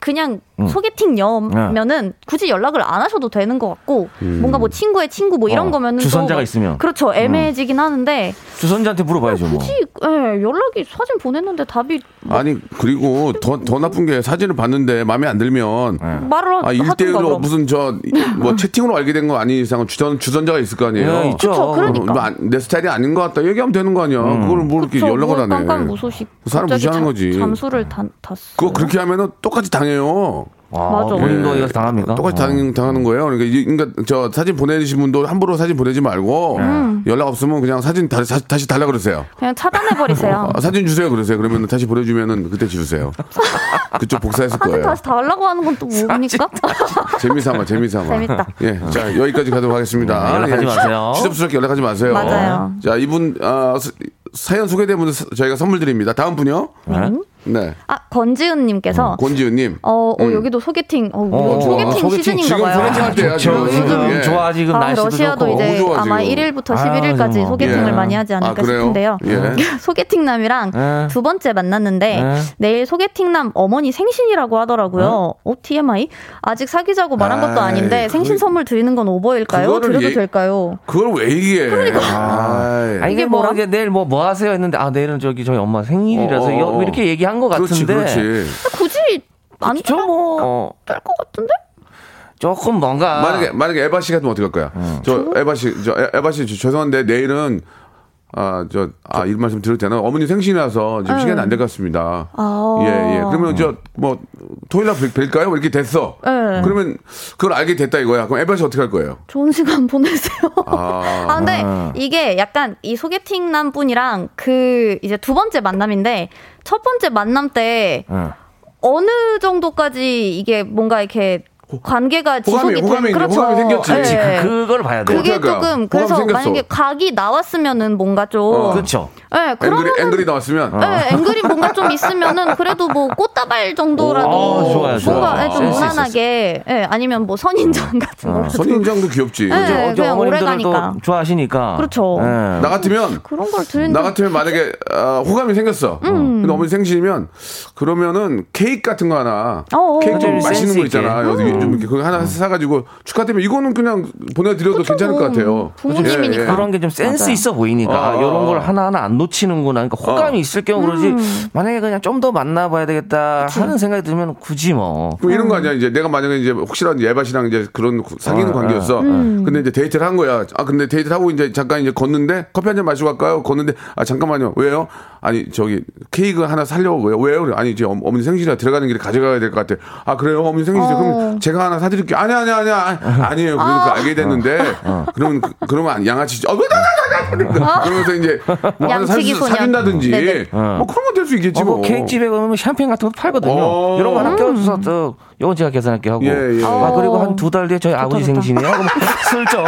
[SPEAKER 2] 그냥 소개팅녀면은 굳이 연락을 안 하셔도 되는 것 같고 뭔가 뭐 친구의 친구 뭐 이런
[SPEAKER 3] 어,
[SPEAKER 2] 거면은
[SPEAKER 3] 주선자가
[SPEAKER 2] 또
[SPEAKER 3] 있으면.
[SPEAKER 2] 그렇죠 애매해지긴 하는데
[SPEAKER 3] 주선자한테 물어봐야죠. 뭐.
[SPEAKER 2] 굳이 예, 연락이 사진 보냈는데 답이
[SPEAKER 1] 아니, 그리고 더, 더 나쁜 게 사진을 봤는데 마음에 안 들면
[SPEAKER 2] 말을
[SPEAKER 1] 아,
[SPEAKER 2] 하든가
[SPEAKER 1] 1대1로
[SPEAKER 2] 그럼.
[SPEAKER 1] 무슨 저, 뭐 채팅으로 알게 된 거 아닌 이상은 주전, 주전자가 있을 거 아니에요.
[SPEAKER 3] 예, 있죠.
[SPEAKER 2] 그쵸, 그러니까.
[SPEAKER 1] 뭐 안- 내 스타일이 아닌 것 같다. 얘기하면 되는 거 아니야. 그걸 뭐 이렇게
[SPEAKER 2] 그쵸,
[SPEAKER 1] 연락을
[SPEAKER 2] 뭐
[SPEAKER 1] 하네.
[SPEAKER 2] 깜깜 무소식
[SPEAKER 1] 사람
[SPEAKER 2] 갑자기
[SPEAKER 1] 무시하는
[SPEAKER 2] 잠-
[SPEAKER 1] 거지.
[SPEAKER 2] 잠수를 다, 탔어
[SPEAKER 1] 그거 그렇게 하면은 똑같이 당해 요.
[SPEAKER 3] 아,
[SPEAKER 2] 맞아.
[SPEAKER 3] 본인도
[SPEAKER 1] 예.
[SPEAKER 3] 이거 당합니까?
[SPEAKER 1] 똑같이 당, 당하는 거예요. 그러니까, 이- 그러니까 저 사진 보내주신 분도 함부로 사진 보내지 말고 연락 없으면 그냥 사진 다시, 다시 달라 그러세요.
[SPEAKER 2] 그냥 차단해 버리세요.
[SPEAKER 1] 아, 사진 주세요 그러세요. 그러면 다시 보내주면은 그때 주세요. 그쪽 복사했을
[SPEAKER 2] 사진
[SPEAKER 1] 거예요.
[SPEAKER 2] 다시 달라고 하는 건 또 뭡니까?
[SPEAKER 1] 재미삼아 재미삼아.
[SPEAKER 2] 재밌다.
[SPEAKER 1] 예, 자 여기까지 가도록 하겠습니다.
[SPEAKER 3] 네, 연락하지
[SPEAKER 1] 예,
[SPEAKER 3] 마세요.
[SPEAKER 1] 시덥스럽게 연락하지 마세요.
[SPEAKER 2] 맞아요.
[SPEAKER 1] 자 이분 아, 스- 사연 소개된 분들 저희가 선물 드립니다. 다음 분요. 네.
[SPEAKER 2] 아 권지은님께서
[SPEAKER 1] 권지은님.
[SPEAKER 2] 어, 어,
[SPEAKER 1] 음.
[SPEAKER 2] 여기도 소개팅 어,
[SPEAKER 3] 어,
[SPEAKER 2] 소개팅
[SPEAKER 3] 소개팅.
[SPEAKER 2] 시즌인가
[SPEAKER 1] 지금
[SPEAKER 2] 봐요.
[SPEAKER 1] 소개팅 할 때야,
[SPEAKER 3] 저
[SPEAKER 1] 지금.
[SPEAKER 3] 지금
[SPEAKER 1] 예.
[SPEAKER 3] 좋아 지금
[SPEAKER 2] 아,
[SPEAKER 3] 날씨도
[SPEAKER 2] 러시아도
[SPEAKER 3] 좋고.
[SPEAKER 2] 이제
[SPEAKER 1] 너무 좋아,
[SPEAKER 2] 아마
[SPEAKER 1] 지금.
[SPEAKER 2] 1일부터
[SPEAKER 3] 아유,
[SPEAKER 2] 11일까지
[SPEAKER 3] 정말.
[SPEAKER 2] 소개팅을
[SPEAKER 1] 예.
[SPEAKER 2] 많이 하지 않을까
[SPEAKER 1] 아?
[SPEAKER 2] 싶은데요.
[SPEAKER 1] 예.
[SPEAKER 2] 소개팅 남이랑
[SPEAKER 3] 예.
[SPEAKER 2] 두 번째 만났는데
[SPEAKER 3] 예.
[SPEAKER 2] 내일 소개팅 남 어머니 생신이라고 하더라고요. 어, TMI? 아직 사귀자고 말한 것도 아닌데 생신
[SPEAKER 1] 그-
[SPEAKER 2] 선물 드리는 건 오버일까요? 드려도
[SPEAKER 1] 얘-
[SPEAKER 2] 될까요?
[SPEAKER 1] 그걸 왜 얘기해? 그러니까. 아,
[SPEAKER 3] 아, 이게 뭐? 이게 내일 뭐 뭐 하세요 했는데 아 내일은 저기 저희 엄마 생일이라서
[SPEAKER 1] 어, 어, 어.
[SPEAKER 3] 여- 이렇게 얘기 한것
[SPEAKER 1] 그렇지,
[SPEAKER 3] 같은데
[SPEAKER 1] 그렇지.
[SPEAKER 2] 굳이 안
[SPEAKER 3] 저뭐
[SPEAKER 2] 뺄것 같은데?
[SPEAKER 3] 조금 뭔가
[SPEAKER 1] 만약에 만약에 에바 씨 같으면 어떻게 할 거야? 저 에바 씨, 저 에- 에바 씨 저- 죄송한데 내일은 아 저 아 이런 말씀 드려도 되나? 어머니 생신이라서 지금 시간이 안 될 것 같습니다.
[SPEAKER 2] 아.
[SPEAKER 1] 예 예. 그러면 저뭐 토요일 날 뵐- 뵐까요? 이렇게 됐어.
[SPEAKER 2] 네.
[SPEAKER 1] 그러면 그걸 알게 됐다 이거야. 그럼 에바 씨 어떻게 할 거예요?
[SPEAKER 2] 좋은 시간 보내세요.
[SPEAKER 1] 아.
[SPEAKER 2] 아, 근데 이게 약간 이 소개팅 남 분이랑 그 이제 두 번째 만남인데 첫 번째 만남 때
[SPEAKER 3] 어.
[SPEAKER 2] 어느 정도까지 이게 뭔가 이렇게 관계가
[SPEAKER 1] 호감이-
[SPEAKER 2] 지속이
[SPEAKER 1] 호감이
[SPEAKER 2] 되
[SPEAKER 1] 이제 호감이 생겼지.
[SPEAKER 2] 예.
[SPEAKER 3] 그, 그걸 봐야 돼.
[SPEAKER 2] 그게
[SPEAKER 1] 어떡할까?
[SPEAKER 2] 조금 그래서
[SPEAKER 1] 생겼어.
[SPEAKER 2] 만약에 각이 나왔으면은 뭔가 좀
[SPEAKER 1] 어.
[SPEAKER 3] 그렇죠.
[SPEAKER 2] 예, 그러면
[SPEAKER 1] 앵글이 앵글이 나왔으면
[SPEAKER 2] 네, 앵글이 뭔가 좀 있으면은 그래도 뭐 꽃다발 정도라도
[SPEAKER 3] 오, 좋아요, 좋아요.
[SPEAKER 2] 뭔가 예, 좀 무난하게 예, 아니면 뭐 선인장 같은 거
[SPEAKER 1] 선인장도 귀엽지.
[SPEAKER 2] 네. 그냥 오래 가니까.
[SPEAKER 3] 좋아하시니까.
[SPEAKER 2] 그렇죠.
[SPEAKER 3] 예.
[SPEAKER 1] 나 같으면
[SPEAKER 2] 그런 걸 드리는
[SPEAKER 1] 나 같으면 만약에 어, 호감이 생겼어.
[SPEAKER 2] 음.
[SPEAKER 1] 근데 어머니 생신이면 그러면은 케이크 같은 거 하나
[SPEAKER 2] 어어.
[SPEAKER 1] 케이크
[SPEAKER 3] 좀좀
[SPEAKER 1] 맛있는 거 있잖아. 여기 좀 이렇게 그거 하나 사가지고 축하 때문에 이거는 그냥 보내드려도
[SPEAKER 2] 그쵸,
[SPEAKER 1] 괜찮을 것
[SPEAKER 2] 뭐,
[SPEAKER 1] 같아요.
[SPEAKER 2] 부모님이니까.
[SPEAKER 1] 예, 예.
[SPEAKER 3] 그런 게 좀 센스
[SPEAKER 2] 맞아요.
[SPEAKER 3] 있어 보이니까
[SPEAKER 1] 어,
[SPEAKER 3] 이런
[SPEAKER 1] 어.
[SPEAKER 3] 걸 하나하나 안 놓치는구나. 그러니까 호감이
[SPEAKER 1] 어.
[SPEAKER 3] 있을 경우 그러지. 만약에 그냥 좀 더 만나봐야 되겠다 하는 생각이 들면 굳이 뭐.
[SPEAKER 1] 그럼 이런 거 아니야? 이제 내가 만약에 이제 혹시라도 에바 씨랑 이제 그런 사귀는
[SPEAKER 3] 어,
[SPEAKER 1] 관계였어. 근데 이제 데이트를 한 거야. 아 근데 데이트를 하고 이제 잠깐 이제 걷는데 커피 한 잔 마시고 갈까요? 걷는데 아 잠깐만요. 왜요? 아니 저기 케이크 하나 살려고요. 왜요? 아니 이제 어- 어머니 생신이라 들어가는 길에 가져가야 될 것 같아. 아 그래요? 어머니 생신이죠.
[SPEAKER 2] 어.
[SPEAKER 1] 그럼 제가 하나 사드릴게요. 아니 아니 아니 아니 아니에요. 그러니까 알게 됐는데 그러면 그- 그러면 안- 양아치. 어, 그러면서 이제 뭐 하나
[SPEAKER 2] 양치기
[SPEAKER 1] 사-
[SPEAKER 2] 소년.
[SPEAKER 1] 사준다든지. 뭐 그런 건 될 수 있겠지
[SPEAKER 3] 어,
[SPEAKER 1] 뭐.
[SPEAKER 3] 뭐 케이크집에 가면 샴페인 같은 거 팔거든요.
[SPEAKER 1] 어.
[SPEAKER 3] 이런 거 하나 껴줘서 또 요건 제가 계산할게 하고.
[SPEAKER 1] 예, 예.
[SPEAKER 3] 아 그리고 한 두 달 뒤에 저희 아버지
[SPEAKER 2] 좋다.
[SPEAKER 3] 생신이에요. 그럼 슬쩍.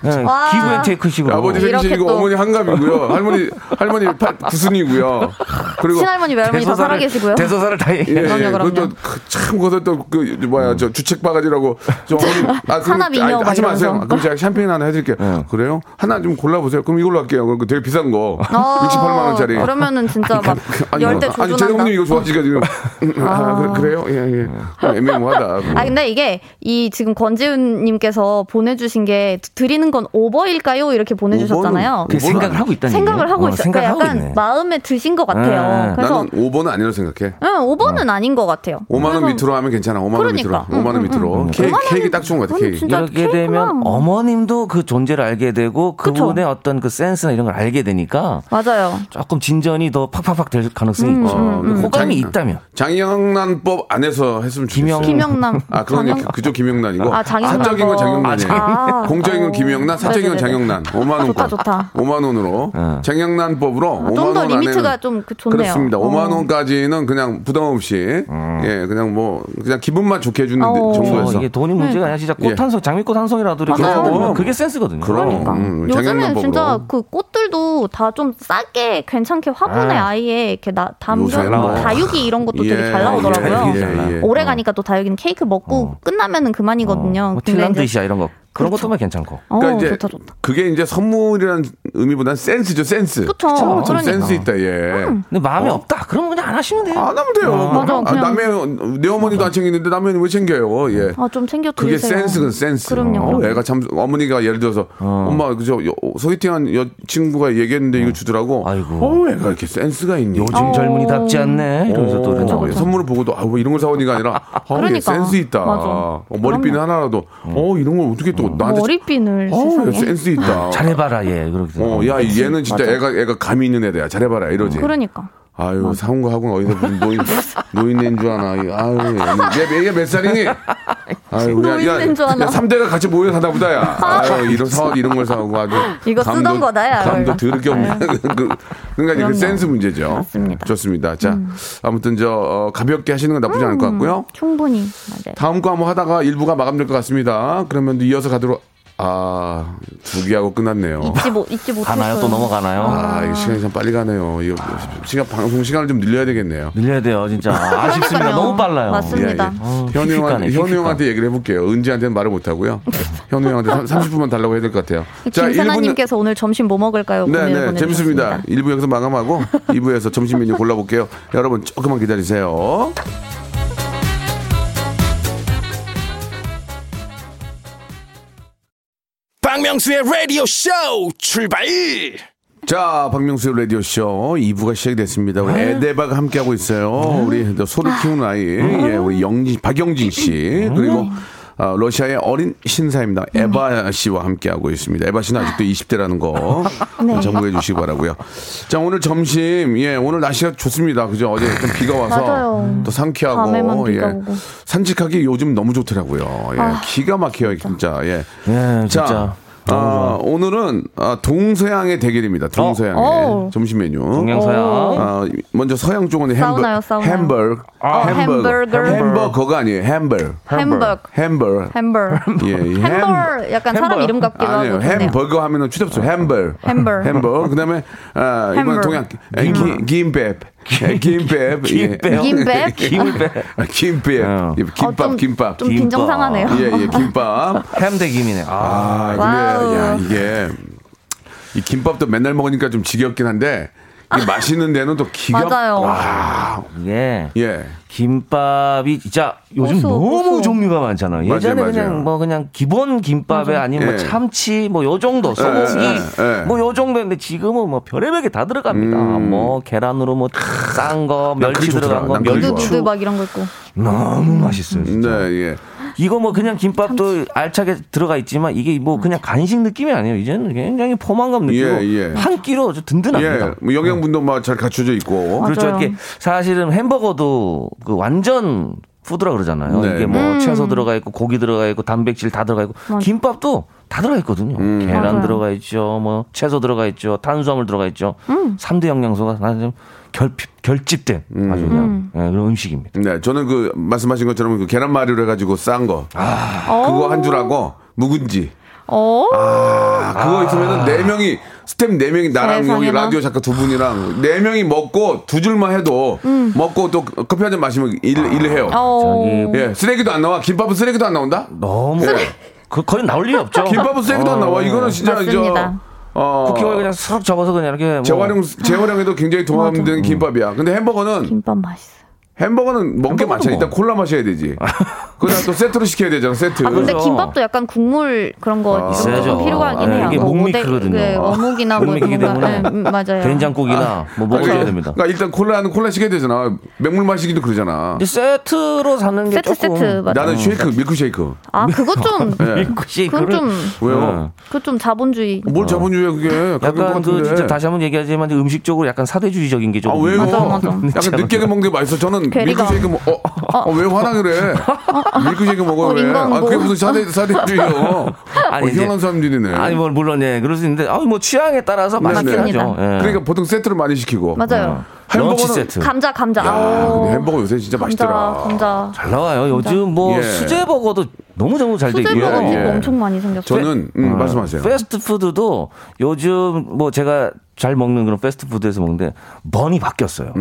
[SPEAKER 3] 네,
[SPEAKER 2] 와.
[SPEAKER 3] 기브 앤테이크식으로.
[SPEAKER 1] 아버지 생신이고
[SPEAKER 2] 또.
[SPEAKER 1] 어머니 한갑이고요. 할머니 할머니 팔 구순이고요. 그리고
[SPEAKER 2] 친할머니 외할머니 다 살아계시고요.
[SPEAKER 3] 대소사를 다 얘기해.
[SPEAKER 1] 예,
[SPEAKER 2] 그럼요,
[SPEAKER 1] 예.
[SPEAKER 2] 그럼요.
[SPEAKER 1] 그것도 그참 그것도 또그 뭐야 저 주책 바가지라고 저 어머니 아 그럼
[SPEAKER 2] 산업 인형
[SPEAKER 1] 아니, 하지
[SPEAKER 2] 막
[SPEAKER 1] 마세요. 그럼 제가 샴페인 하나 해드릴게요. 그래요? 하나 좀 골라보세요. 그럼 이걸로 할게요. 그거 되게 비싼 거,
[SPEAKER 2] 어,
[SPEAKER 1] 68만 원짜리.
[SPEAKER 2] 그러면은 진짜 막
[SPEAKER 1] 아니,
[SPEAKER 2] 열대
[SPEAKER 1] 아니
[SPEAKER 2] 조준한다.
[SPEAKER 1] 제동님 이거 좋아하시니까 지금 아, 그 래, 요 예, 예. 애매모하다.
[SPEAKER 2] 아 근데 이게 이 지금 권지훈님께서 보내주신 게 드리는 건 오버일까요? 이렇게 보내주셨잖아요.
[SPEAKER 3] 그 생각을 하고 있다는
[SPEAKER 2] 생각을
[SPEAKER 3] 얘기예요?
[SPEAKER 2] 하고
[SPEAKER 3] 어,
[SPEAKER 2] 있어요. 그러니까 약간
[SPEAKER 3] 있네.
[SPEAKER 2] 마음에 드신 것 같아요.
[SPEAKER 3] 네.
[SPEAKER 2] 그래서
[SPEAKER 1] 나는 5번은 아니라고 생각해.
[SPEAKER 2] 응, 5번은 아닌 것 같아요.
[SPEAKER 1] 5만 원 밑으로 하면 괜찮아. 5만 원
[SPEAKER 2] 그러니까.
[SPEAKER 1] 밑으로. 5만 원 밑으로. 케이크, 케이크 딱 좋은 것 같아. 케이크.
[SPEAKER 2] 진짜
[SPEAKER 3] 이렇게 되면
[SPEAKER 2] 케이크나.
[SPEAKER 3] 어머님도 그 존재를 알게 되고. 그분의 어떤 그 센스나 이런 걸 알게 되니까
[SPEAKER 2] 맞아요.
[SPEAKER 3] 조금 진전이 더 팍팍팍 될 가능성이 있죠.
[SPEAKER 1] 어, 그
[SPEAKER 3] 호감이
[SPEAKER 1] 장-
[SPEAKER 3] 있다면.
[SPEAKER 1] 장영란법 안에서 했으면 좋겠어요.
[SPEAKER 3] 김영-
[SPEAKER 2] 김영남.
[SPEAKER 1] 아, 이제 그쪽 김영란이고.
[SPEAKER 2] 아, 장영란
[SPEAKER 1] 사적인 건
[SPEAKER 2] 거.
[SPEAKER 1] 장영란이에요.
[SPEAKER 2] 아,
[SPEAKER 1] 공적인 건
[SPEAKER 2] 어.
[SPEAKER 1] 김영 란, 사적인 건
[SPEAKER 2] 네네네.
[SPEAKER 1] 장영란. 5만 원.
[SPEAKER 2] 좋다, 좋다.
[SPEAKER 1] 5만 원으로.
[SPEAKER 3] 어.
[SPEAKER 1] 장영란법으로 5만 좀더원
[SPEAKER 2] limit가 좀 그- 좋네요.
[SPEAKER 1] 그렇습니다. 5만
[SPEAKER 2] 어.
[SPEAKER 1] 원까지는 그냥 부담 없이 예, 그냥 뭐 그냥 기분만 좋게 해주는
[SPEAKER 2] 어.
[SPEAKER 3] 어,
[SPEAKER 1] 정도에서.
[SPEAKER 3] 이게 돈이 문제가 아니라 진짜
[SPEAKER 1] 예.
[SPEAKER 3] 꽃 한 송, 장미꽃 한 송이라도 이렇게. 사주면 그게 센스거든요.
[SPEAKER 1] 그럼.
[SPEAKER 2] 그러니까.
[SPEAKER 1] 음,
[SPEAKER 2] 요즘에. 진짜 그 꽃들도 다 좀 싸게 괜찮게 화분에
[SPEAKER 3] 아.
[SPEAKER 2] 아. 이에 이렇게 나, 담겨 뭐
[SPEAKER 1] 뭐.
[SPEAKER 2] 다육이 이런 것도
[SPEAKER 1] 예,
[SPEAKER 2] 되게 잘 나오더라고요.
[SPEAKER 1] 예, 예, 예.
[SPEAKER 2] 오래 가니까 또 다육이는 케이크 먹고 끝나면은 그만이거든요.
[SPEAKER 3] 뭐
[SPEAKER 2] 근데 이제-
[SPEAKER 3] 틸란드시아 이런 거 그런
[SPEAKER 2] 그렇죠.
[SPEAKER 3] 것도만 괜찮고.
[SPEAKER 2] 어,
[SPEAKER 1] 그러니까 이제
[SPEAKER 2] 좋다 좋다.
[SPEAKER 1] 그게 이제 선물이라는 의미보다는 센스죠, 센스.
[SPEAKER 2] 그쵸.
[SPEAKER 1] 어, 참
[SPEAKER 2] 그러니까.
[SPEAKER 1] 센스 있다, 얘.
[SPEAKER 3] 근데 마음이 없다. 그러면 그냥 안 하시면 돼요.
[SPEAKER 1] 안 하면 돼요.
[SPEAKER 2] 맞아,
[SPEAKER 1] 아,
[SPEAKER 2] 그냥-
[SPEAKER 1] 남의 내 어머니도 안 챙기는데 남의 왜 챙겨요? 예.
[SPEAKER 2] 아, 좀 챙겨
[SPEAKER 1] 그게
[SPEAKER 2] 드리세요.
[SPEAKER 1] 센스는 센스.
[SPEAKER 2] 그럼요.
[SPEAKER 1] 어,
[SPEAKER 2] 그럼요.
[SPEAKER 1] 애가 참 어머니가 예를 들어서 엄마 그저 여- 소개팅한 여 친구가 얘기했는데 이거 주더라고.
[SPEAKER 3] 아이고.
[SPEAKER 1] 어, 애가 이렇게 센스가 있니?
[SPEAKER 3] 요즘
[SPEAKER 2] 어.
[SPEAKER 3] 젊은이답지 않네. 이러면서 또
[SPEAKER 1] 어,
[SPEAKER 3] 이러는
[SPEAKER 1] 예, 선물을 보고도 아, 왜 이런 걸 사오니가 아니라 아, 얘
[SPEAKER 2] 그러니까.
[SPEAKER 1] 센스 있다.
[SPEAKER 2] 맞아.
[SPEAKER 1] 어, 머리핀 하나라도 어 이런 걸 어떻게 또 나한테
[SPEAKER 2] 머리핀을
[SPEAKER 1] 어, 센스 있다.
[SPEAKER 3] 잘해봐라 얘 그렇게.
[SPEAKER 1] 어, 야, 얘는 진짜 애가, 애가 감이 있는 애다. 잘해봐라, 이러지.
[SPEAKER 2] 그러니까.
[SPEAKER 1] 아유, 사온 거 하고 어디서 무슨 노인, 노인네인 줄 아나. 아유, 얘, 얘몇 살이니? 아유,
[SPEAKER 2] 노인네인 줄 아나.
[SPEAKER 1] 3대가 같이 모여 사다 보다, 야. 아유, 이런 사 이런 걸 사오고 아주.
[SPEAKER 2] 이거 쓰던 거다, 야,
[SPEAKER 1] 감도. 더럽게 없는. 그, 그러니까 이게
[SPEAKER 2] 그럼요.
[SPEAKER 1] 센스 문제죠.
[SPEAKER 2] 맞습니다.
[SPEAKER 1] 좋습니다. 자, 아무튼 저, 어, 가볍게 하시는 건 나쁘지 않을 것 같고요.
[SPEAKER 2] 충분히. 맞아요.
[SPEAKER 1] 다음 거 한번 하다가 일부가 마감될 것 같습니다. 그러면 이어서 가도록 아, 두 개하고 끝났네요.
[SPEAKER 2] 잊지 못 잊지 못했어요.
[SPEAKER 3] 가나요? 또 넘어가나요?
[SPEAKER 1] 아, 이거 시간이 참 빨리 가네요. 이거 시간 방송 시간을 좀 늘려야 되겠네요.
[SPEAKER 3] 늘려야 돼요, 진짜. 아쉽습니다. 너무 빨라요.
[SPEAKER 2] 맞습니다.
[SPEAKER 3] 어,
[SPEAKER 1] 현우 형한테,
[SPEAKER 3] 픽픽하네,
[SPEAKER 1] 현우. 형한테 얘기를 해볼게요. 은지한테는 말을 못하고요. 현우 형한테 30분만 달라고 해야 될 것 같아요.
[SPEAKER 2] 김세나님께서 오늘 점심 뭐 먹을까요?
[SPEAKER 1] 네네
[SPEAKER 2] 보내주셨습니다.
[SPEAKER 1] 재밌습니다. 1부 여기서 마감하고 2부에서 점심 메뉴 골라볼게요. 여러분 조금만 기다리세요.
[SPEAKER 4] 박명수의 라디오 쇼 출발
[SPEAKER 1] 자, 박명수 라디오 쇼 2부가 시작이 됐습니다. 우리 에데바가 함께 하고 있어요. 우리 또 소를 키우는 아이, 예, 우리 영진, 박영진 씨 그리고 아, 러시아의 어린 신사입니다. 에바 씨와 함께 하고 있습니다. 에바 씨는 아직도 20대라는 거
[SPEAKER 2] 네.
[SPEAKER 1] 정부해 주시기 바라고요. 자, 오늘 점심, 예, 오늘 날씨가 좋습니다. 그죠? 어제 좀 비가 와서
[SPEAKER 2] 맞아요.
[SPEAKER 1] 또 상쾌하고, 예.
[SPEAKER 2] 오고.
[SPEAKER 1] 산책하기 요즘 너무 좋더라고요. 예,
[SPEAKER 2] 아,
[SPEAKER 1] 기가 막혀요, 진짜. 예.
[SPEAKER 3] 예, 진짜.
[SPEAKER 1] 자, 아, 오늘은 아, 동서양의 대결입니다. 동서양의
[SPEAKER 2] 어.
[SPEAKER 1] 점심 메뉴.
[SPEAKER 3] 동양 서양.
[SPEAKER 1] 아, 먼저 서양 쪽은 햄버,
[SPEAKER 2] 사우나요, 사우나.
[SPEAKER 1] 햄버거,
[SPEAKER 2] 아, 햄버거.
[SPEAKER 1] 햄버거 가 아니에요. 햄버거,
[SPEAKER 2] 햄버거.
[SPEAKER 1] 햄버거.
[SPEAKER 2] 햄버.
[SPEAKER 1] 예, 이
[SPEAKER 2] 햄버 약간 사람
[SPEAKER 3] 햄버거.
[SPEAKER 2] 이름 같기도
[SPEAKER 1] 아니에요.
[SPEAKER 2] 하고.
[SPEAKER 1] 햄버거 하면은 취업수 햄버.
[SPEAKER 2] 햄버.
[SPEAKER 1] 햄버. 그다음에 아, 이번
[SPEAKER 2] 햄버.
[SPEAKER 1] 동양 에, 기- 김밥. 예, 김밥.
[SPEAKER 3] 김밥.
[SPEAKER 2] 김밥?
[SPEAKER 1] 김밥. 아, 김밥.
[SPEAKER 3] 어.
[SPEAKER 1] 예,
[SPEAKER 2] 어,
[SPEAKER 1] 김밥,
[SPEAKER 2] 좀,
[SPEAKER 1] 김밥.
[SPEAKER 2] 좀
[SPEAKER 3] 김밥.
[SPEAKER 2] 빈정상하네요.
[SPEAKER 1] 예, 예, 김밥.
[SPEAKER 3] 햄 대 김이네. 아,
[SPEAKER 1] 아, 근데. 야, 이게 이 김밥도 맨날 먹으니까 좀 지겹긴 한데 이게 맛있는 데는 또 기가
[SPEAKER 2] 맞아요.
[SPEAKER 1] 와,
[SPEAKER 3] 이게
[SPEAKER 1] 예.
[SPEAKER 3] 김밥이 진짜 요즘
[SPEAKER 2] 고소,
[SPEAKER 3] 너무
[SPEAKER 2] 고소.
[SPEAKER 3] 종류가 많잖아요. 예전에
[SPEAKER 1] 맞아요,
[SPEAKER 3] 그냥
[SPEAKER 1] 맞아요.
[SPEAKER 3] 뭐 그냥 기본 김밥에 아니면
[SPEAKER 1] 예.
[SPEAKER 3] 뭐 참치 뭐 요 정도 소고기
[SPEAKER 1] 예, 예.
[SPEAKER 3] 뭐요 정도인데 지금은 뭐 별의별 게 다 들어갑니다. 뭐 계란으로 뭐 싼 거, 멸치. 들어간 거. 멸치
[SPEAKER 2] 막 이런 거 있고.
[SPEAKER 3] 너무 맛있어요. 진짜.
[SPEAKER 1] 네, 예.
[SPEAKER 3] 이거 뭐 그냥 김밥도 알차게 들어가 있지만 이게 뭐 그냥 간식 느낌이 아니에요. 이제는 굉장히 포만감 느끼고
[SPEAKER 1] 예, 예.
[SPEAKER 3] 한 끼로 아주 든든합니다.
[SPEAKER 1] 예. 뭐 영양분도 막 잘 갖춰져 있고.
[SPEAKER 3] 그렇죠.
[SPEAKER 2] 맞아요.
[SPEAKER 3] 이게 사실은 햄버거도 그 완전 푸드라 그러잖아요.
[SPEAKER 1] 네.
[SPEAKER 3] 이게 뭐
[SPEAKER 2] 음.
[SPEAKER 3] 채소 들어가 있고 고기 들어가 있고 단백질 다 들어가 있고
[SPEAKER 2] 맞아.
[SPEAKER 3] 김밥도 다 들어가 있거든요. 계란
[SPEAKER 2] 맞아요.
[SPEAKER 3] 들어가 있죠. 뭐 채소 들어가 있죠. 탄수화물 들어가 있죠. 삼 3대 영양소가 나좀 결, 결집 된 아주 그냥 예, 그런 음식입니다.
[SPEAKER 1] 네, 저는 그 말씀하신 것처럼 그 계란말이로 해가지고 싼 거. 그거 한 줄 하고 묵은지.
[SPEAKER 2] 어?
[SPEAKER 1] 아, 그거 있으면은 네 명이 스텝 네 명이 나랑 여기
[SPEAKER 2] 세상에나.
[SPEAKER 1] 라디오 작가 두 분이랑 네 명이 먹고 두 줄만 해도 먹고 또 커피 한 잔 마시면 일, 일을 해요.
[SPEAKER 2] 어.
[SPEAKER 3] 저기
[SPEAKER 1] 예, 쓰레기도 안 나와. 김밥은 쓰레기도 안 나온다.
[SPEAKER 3] 너무
[SPEAKER 1] 예.
[SPEAKER 3] 그 거의 나올 일이 없죠.
[SPEAKER 1] 김밥은 쓰레기도 안 나와. 이거는 진짜
[SPEAKER 2] 맞습니다.
[SPEAKER 1] 저 어,
[SPEAKER 3] 쿠킹호일 그냥 싹 접어서 그냥 이렇게 뭐
[SPEAKER 1] 재활용 재활용에도 굉장히 도움되는 김밥이야. 근데 햄버거는
[SPEAKER 2] 김밥 맛있어.
[SPEAKER 1] 햄버거는 먹게 많잖아.
[SPEAKER 3] 뭐.
[SPEAKER 1] 일단 콜라 마셔야 되지. 그다음 또 세트로 시켜야 되잖아. 세트.
[SPEAKER 2] 아 근데. 김밥도 약간 국물 그런 거좀
[SPEAKER 3] 있어야죠.
[SPEAKER 2] 필요하긴
[SPEAKER 3] 네,
[SPEAKER 2] 해요.
[SPEAKER 3] 이게
[SPEAKER 2] 뭐
[SPEAKER 3] 목미
[SPEAKER 2] 오뎅,
[SPEAKER 3] 크거든요.
[SPEAKER 2] 그 어묵이나 뭐 그런 거. 네, 음, 맞아요.
[SPEAKER 3] 된장국이나 뭐 먹어줘야
[SPEAKER 2] 그렇죠.
[SPEAKER 3] 됩니다.
[SPEAKER 1] 그러니까 일단 콜라는 콜라 시켜야 되잖아. 맨물 마시기도 그러잖아.
[SPEAKER 3] 세트로 사는 게
[SPEAKER 2] 세트
[SPEAKER 3] 조금
[SPEAKER 2] 세트 맞아.
[SPEAKER 1] 나는 쉐이크, 밀크 쉐이크.
[SPEAKER 2] 아 그거 좀
[SPEAKER 1] 예.
[SPEAKER 3] 밀크 쉐이크를
[SPEAKER 2] 그건 좀
[SPEAKER 1] 왜요?
[SPEAKER 2] 그거 좀 자본주의.
[SPEAKER 1] 뭘 자본주의야 그게?
[SPEAKER 3] 약간 그. 진짜 다시 한번 얘기하지만 음식적으로 약간 사대주의적인
[SPEAKER 1] 게아
[SPEAKER 3] 조금
[SPEAKER 1] 왜요?
[SPEAKER 2] 맞아, 맞아.
[SPEAKER 1] 약간 느끼하게 먹는 게 맛있어. 저는
[SPEAKER 2] 괴리가.
[SPEAKER 1] 밀크쉐이크 먹. 어, 어, 왜 화나 그래? 밀크쉐이크 먹어
[SPEAKER 2] 어,
[SPEAKER 1] 왜? 아 그게 무슨 사대 사대주의요?
[SPEAKER 3] 아니,
[SPEAKER 1] 어, 희한한 사람들이네.
[SPEAKER 3] 아니 뭐 물론 예 그럴 수 있는데 아뭐 취향에 따라서 맛있긴
[SPEAKER 2] 맞습니다.
[SPEAKER 3] 하죠. 예.
[SPEAKER 1] 그러니까 보통 세트를 많이 시키고.
[SPEAKER 2] 맞아요.
[SPEAKER 3] 런치
[SPEAKER 1] 햄버거는-
[SPEAKER 3] 세트
[SPEAKER 2] 감자 감자.
[SPEAKER 1] 야. 근데 햄버거 요새 진짜
[SPEAKER 2] 감자
[SPEAKER 1] 맛있더라.
[SPEAKER 2] 감자.
[SPEAKER 3] 잘 나와요. 요즘 뭐
[SPEAKER 1] 예.
[SPEAKER 3] 수제 버거도 너무 너무 잘돼 있고.
[SPEAKER 2] 수제 버거
[SPEAKER 1] 예,
[SPEAKER 2] 집
[SPEAKER 1] 예.
[SPEAKER 2] 엄청 많이 생겼어요.
[SPEAKER 1] 저는 음, 말씀하세요.
[SPEAKER 3] 패스트푸드도 요즘 뭐 제가 잘 먹는 그런 패스트푸드에서 먹는데 번이 바뀌었어요.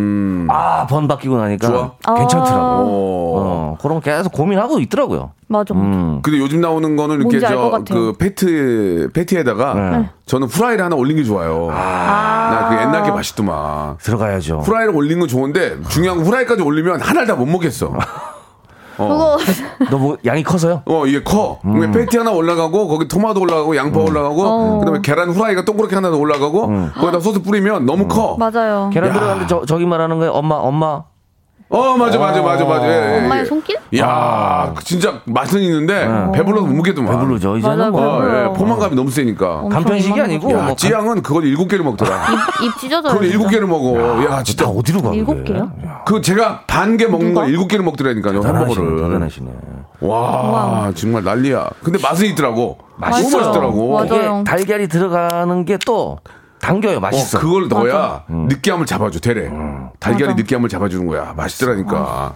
[SPEAKER 3] 아번 바뀌고 나니까
[SPEAKER 1] 좋아?
[SPEAKER 3] 괜찮더라고.
[SPEAKER 1] 오.
[SPEAKER 3] 어, 그럼 계속 고민하고 있더라고요.
[SPEAKER 2] 맞아.
[SPEAKER 3] 음.
[SPEAKER 1] 근데 요즘 나오는 거는 이렇게 저. 그 패트 패티에다가
[SPEAKER 3] 네.
[SPEAKER 1] 저는 후라이를 하나 올린 게 좋아요. 나그 옛날 게 맛있더만.
[SPEAKER 3] 들어가야죠.
[SPEAKER 1] 후라이를 올린 건 좋은데 중요한 건 후라이까지 올리면 하나를 다 못 먹겠어.
[SPEAKER 2] 그거
[SPEAKER 3] 너무 양이 커서요?
[SPEAKER 1] 어 이게 커.
[SPEAKER 3] 음.
[SPEAKER 1] 패티 하나 올라가고 거기 토마토 올라가고 양파 올라가고
[SPEAKER 2] 어.
[SPEAKER 1] 그다음에 계란 후라이가 동그랗게 하나 더 올라가고
[SPEAKER 3] 음.
[SPEAKER 1] 거기다 소스 뿌리면 너무 커.
[SPEAKER 2] 맞아요.
[SPEAKER 3] 계란 들어가는데 저, 저기 말하는 거예요. 엄마, 엄마.
[SPEAKER 1] 어 맞아 맞아 맞아 맞아. 예, 예, 예.
[SPEAKER 2] 엄마의 손길?
[SPEAKER 1] 야 진짜 맛은 있는데 배불러서 못 먹겠더만.
[SPEAKER 3] 아. 배부르죠. 이제는
[SPEAKER 2] 맞아,
[SPEAKER 3] 뭐.
[SPEAKER 1] 어,
[SPEAKER 2] 배불러요.
[SPEAKER 1] 예. 포만감이 너무 세니까.
[SPEAKER 3] 간편식이 아니고.
[SPEAKER 1] 야,
[SPEAKER 3] 뭐
[SPEAKER 1] 찌양은 그걸 일곱 개를 먹더라.
[SPEAKER 2] 입 찢어져요.
[SPEAKER 1] 그걸 일곱. 개를 먹어. 야, 진짜.
[SPEAKER 3] 다 어디로 가?
[SPEAKER 2] 일곱? 개요?
[SPEAKER 1] 그 제가 반 개 먹는 거? 일곱 개를 먹더라니까요. 햄버거를.
[SPEAKER 3] 대단하시네.
[SPEAKER 1] 와, 정말 난리야. 근데 맛은 있더라고. 너무
[SPEAKER 2] 맛있어요.
[SPEAKER 1] 맛있더라고.
[SPEAKER 2] 맞아.
[SPEAKER 3] 이게
[SPEAKER 2] 맞아요.
[SPEAKER 3] 달걀이 들어가는 게 또 당겨요. 맛있어.
[SPEAKER 1] 어, 그걸 넣어야
[SPEAKER 3] 음.
[SPEAKER 1] 느끼함을 잡아줘, 대래. 달걀이
[SPEAKER 2] 맞아.
[SPEAKER 1] 느끼함을 잡아주는 거야. 맛있더라니까.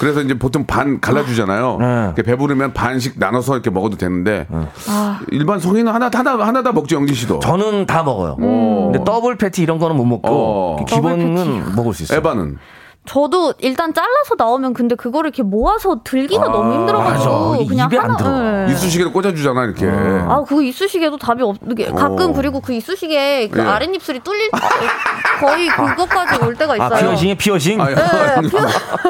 [SPEAKER 1] 그래서 이제 보통 반 갈라주잖아요.
[SPEAKER 3] 네.
[SPEAKER 1] 이렇게 배부르면 반씩 나눠서 이렇게 먹어도 되는데
[SPEAKER 2] 아,
[SPEAKER 1] 일반 성인은 하나 하나 하나 다 먹죠 영지 씨도.
[SPEAKER 3] 저는 다 먹어요. 근데 더블 패티 이런 거는 못 먹고
[SPEAKER 1] 어.
[SPEAKER 3] 기본은 먹을 수 있어요.
[SPEAKER 1] 에바는
[SPEAKER 2] 저도 일단 잘라서 나오면 근데 그거를 이렇게 모아서 들기가
[SPEAKER 1] 아,
[SPEAKER 2] 너무 힘들어가지고
[SPEAKER 3] 맞아.
[SPEAKER 2] 그냥 하나. 예.
[SPEAKER 1] 이쑤시개를 꽂아주잖아 이렇게.
[SPEAKER 2] 아, 그거 이쑤시개도 답이 없게 가끔
[SPEAKER 1] 어.
[SPEAKER 2] 그리고 그 이쑤시개 그
[SPEAKER 1] 예.
[SPEAKER 2] 아랫 입술이 뚫릴 거의 그것까지 올 때가
[SPEAKER 3] 아,
[SPEAKER 2] 있어요.
[SPEAKER 3] 피어싱이 피어싱?
[SPEAKER 1] 아니,
[SPEAKER 2] 네,
[SPEAKER 1] 아니,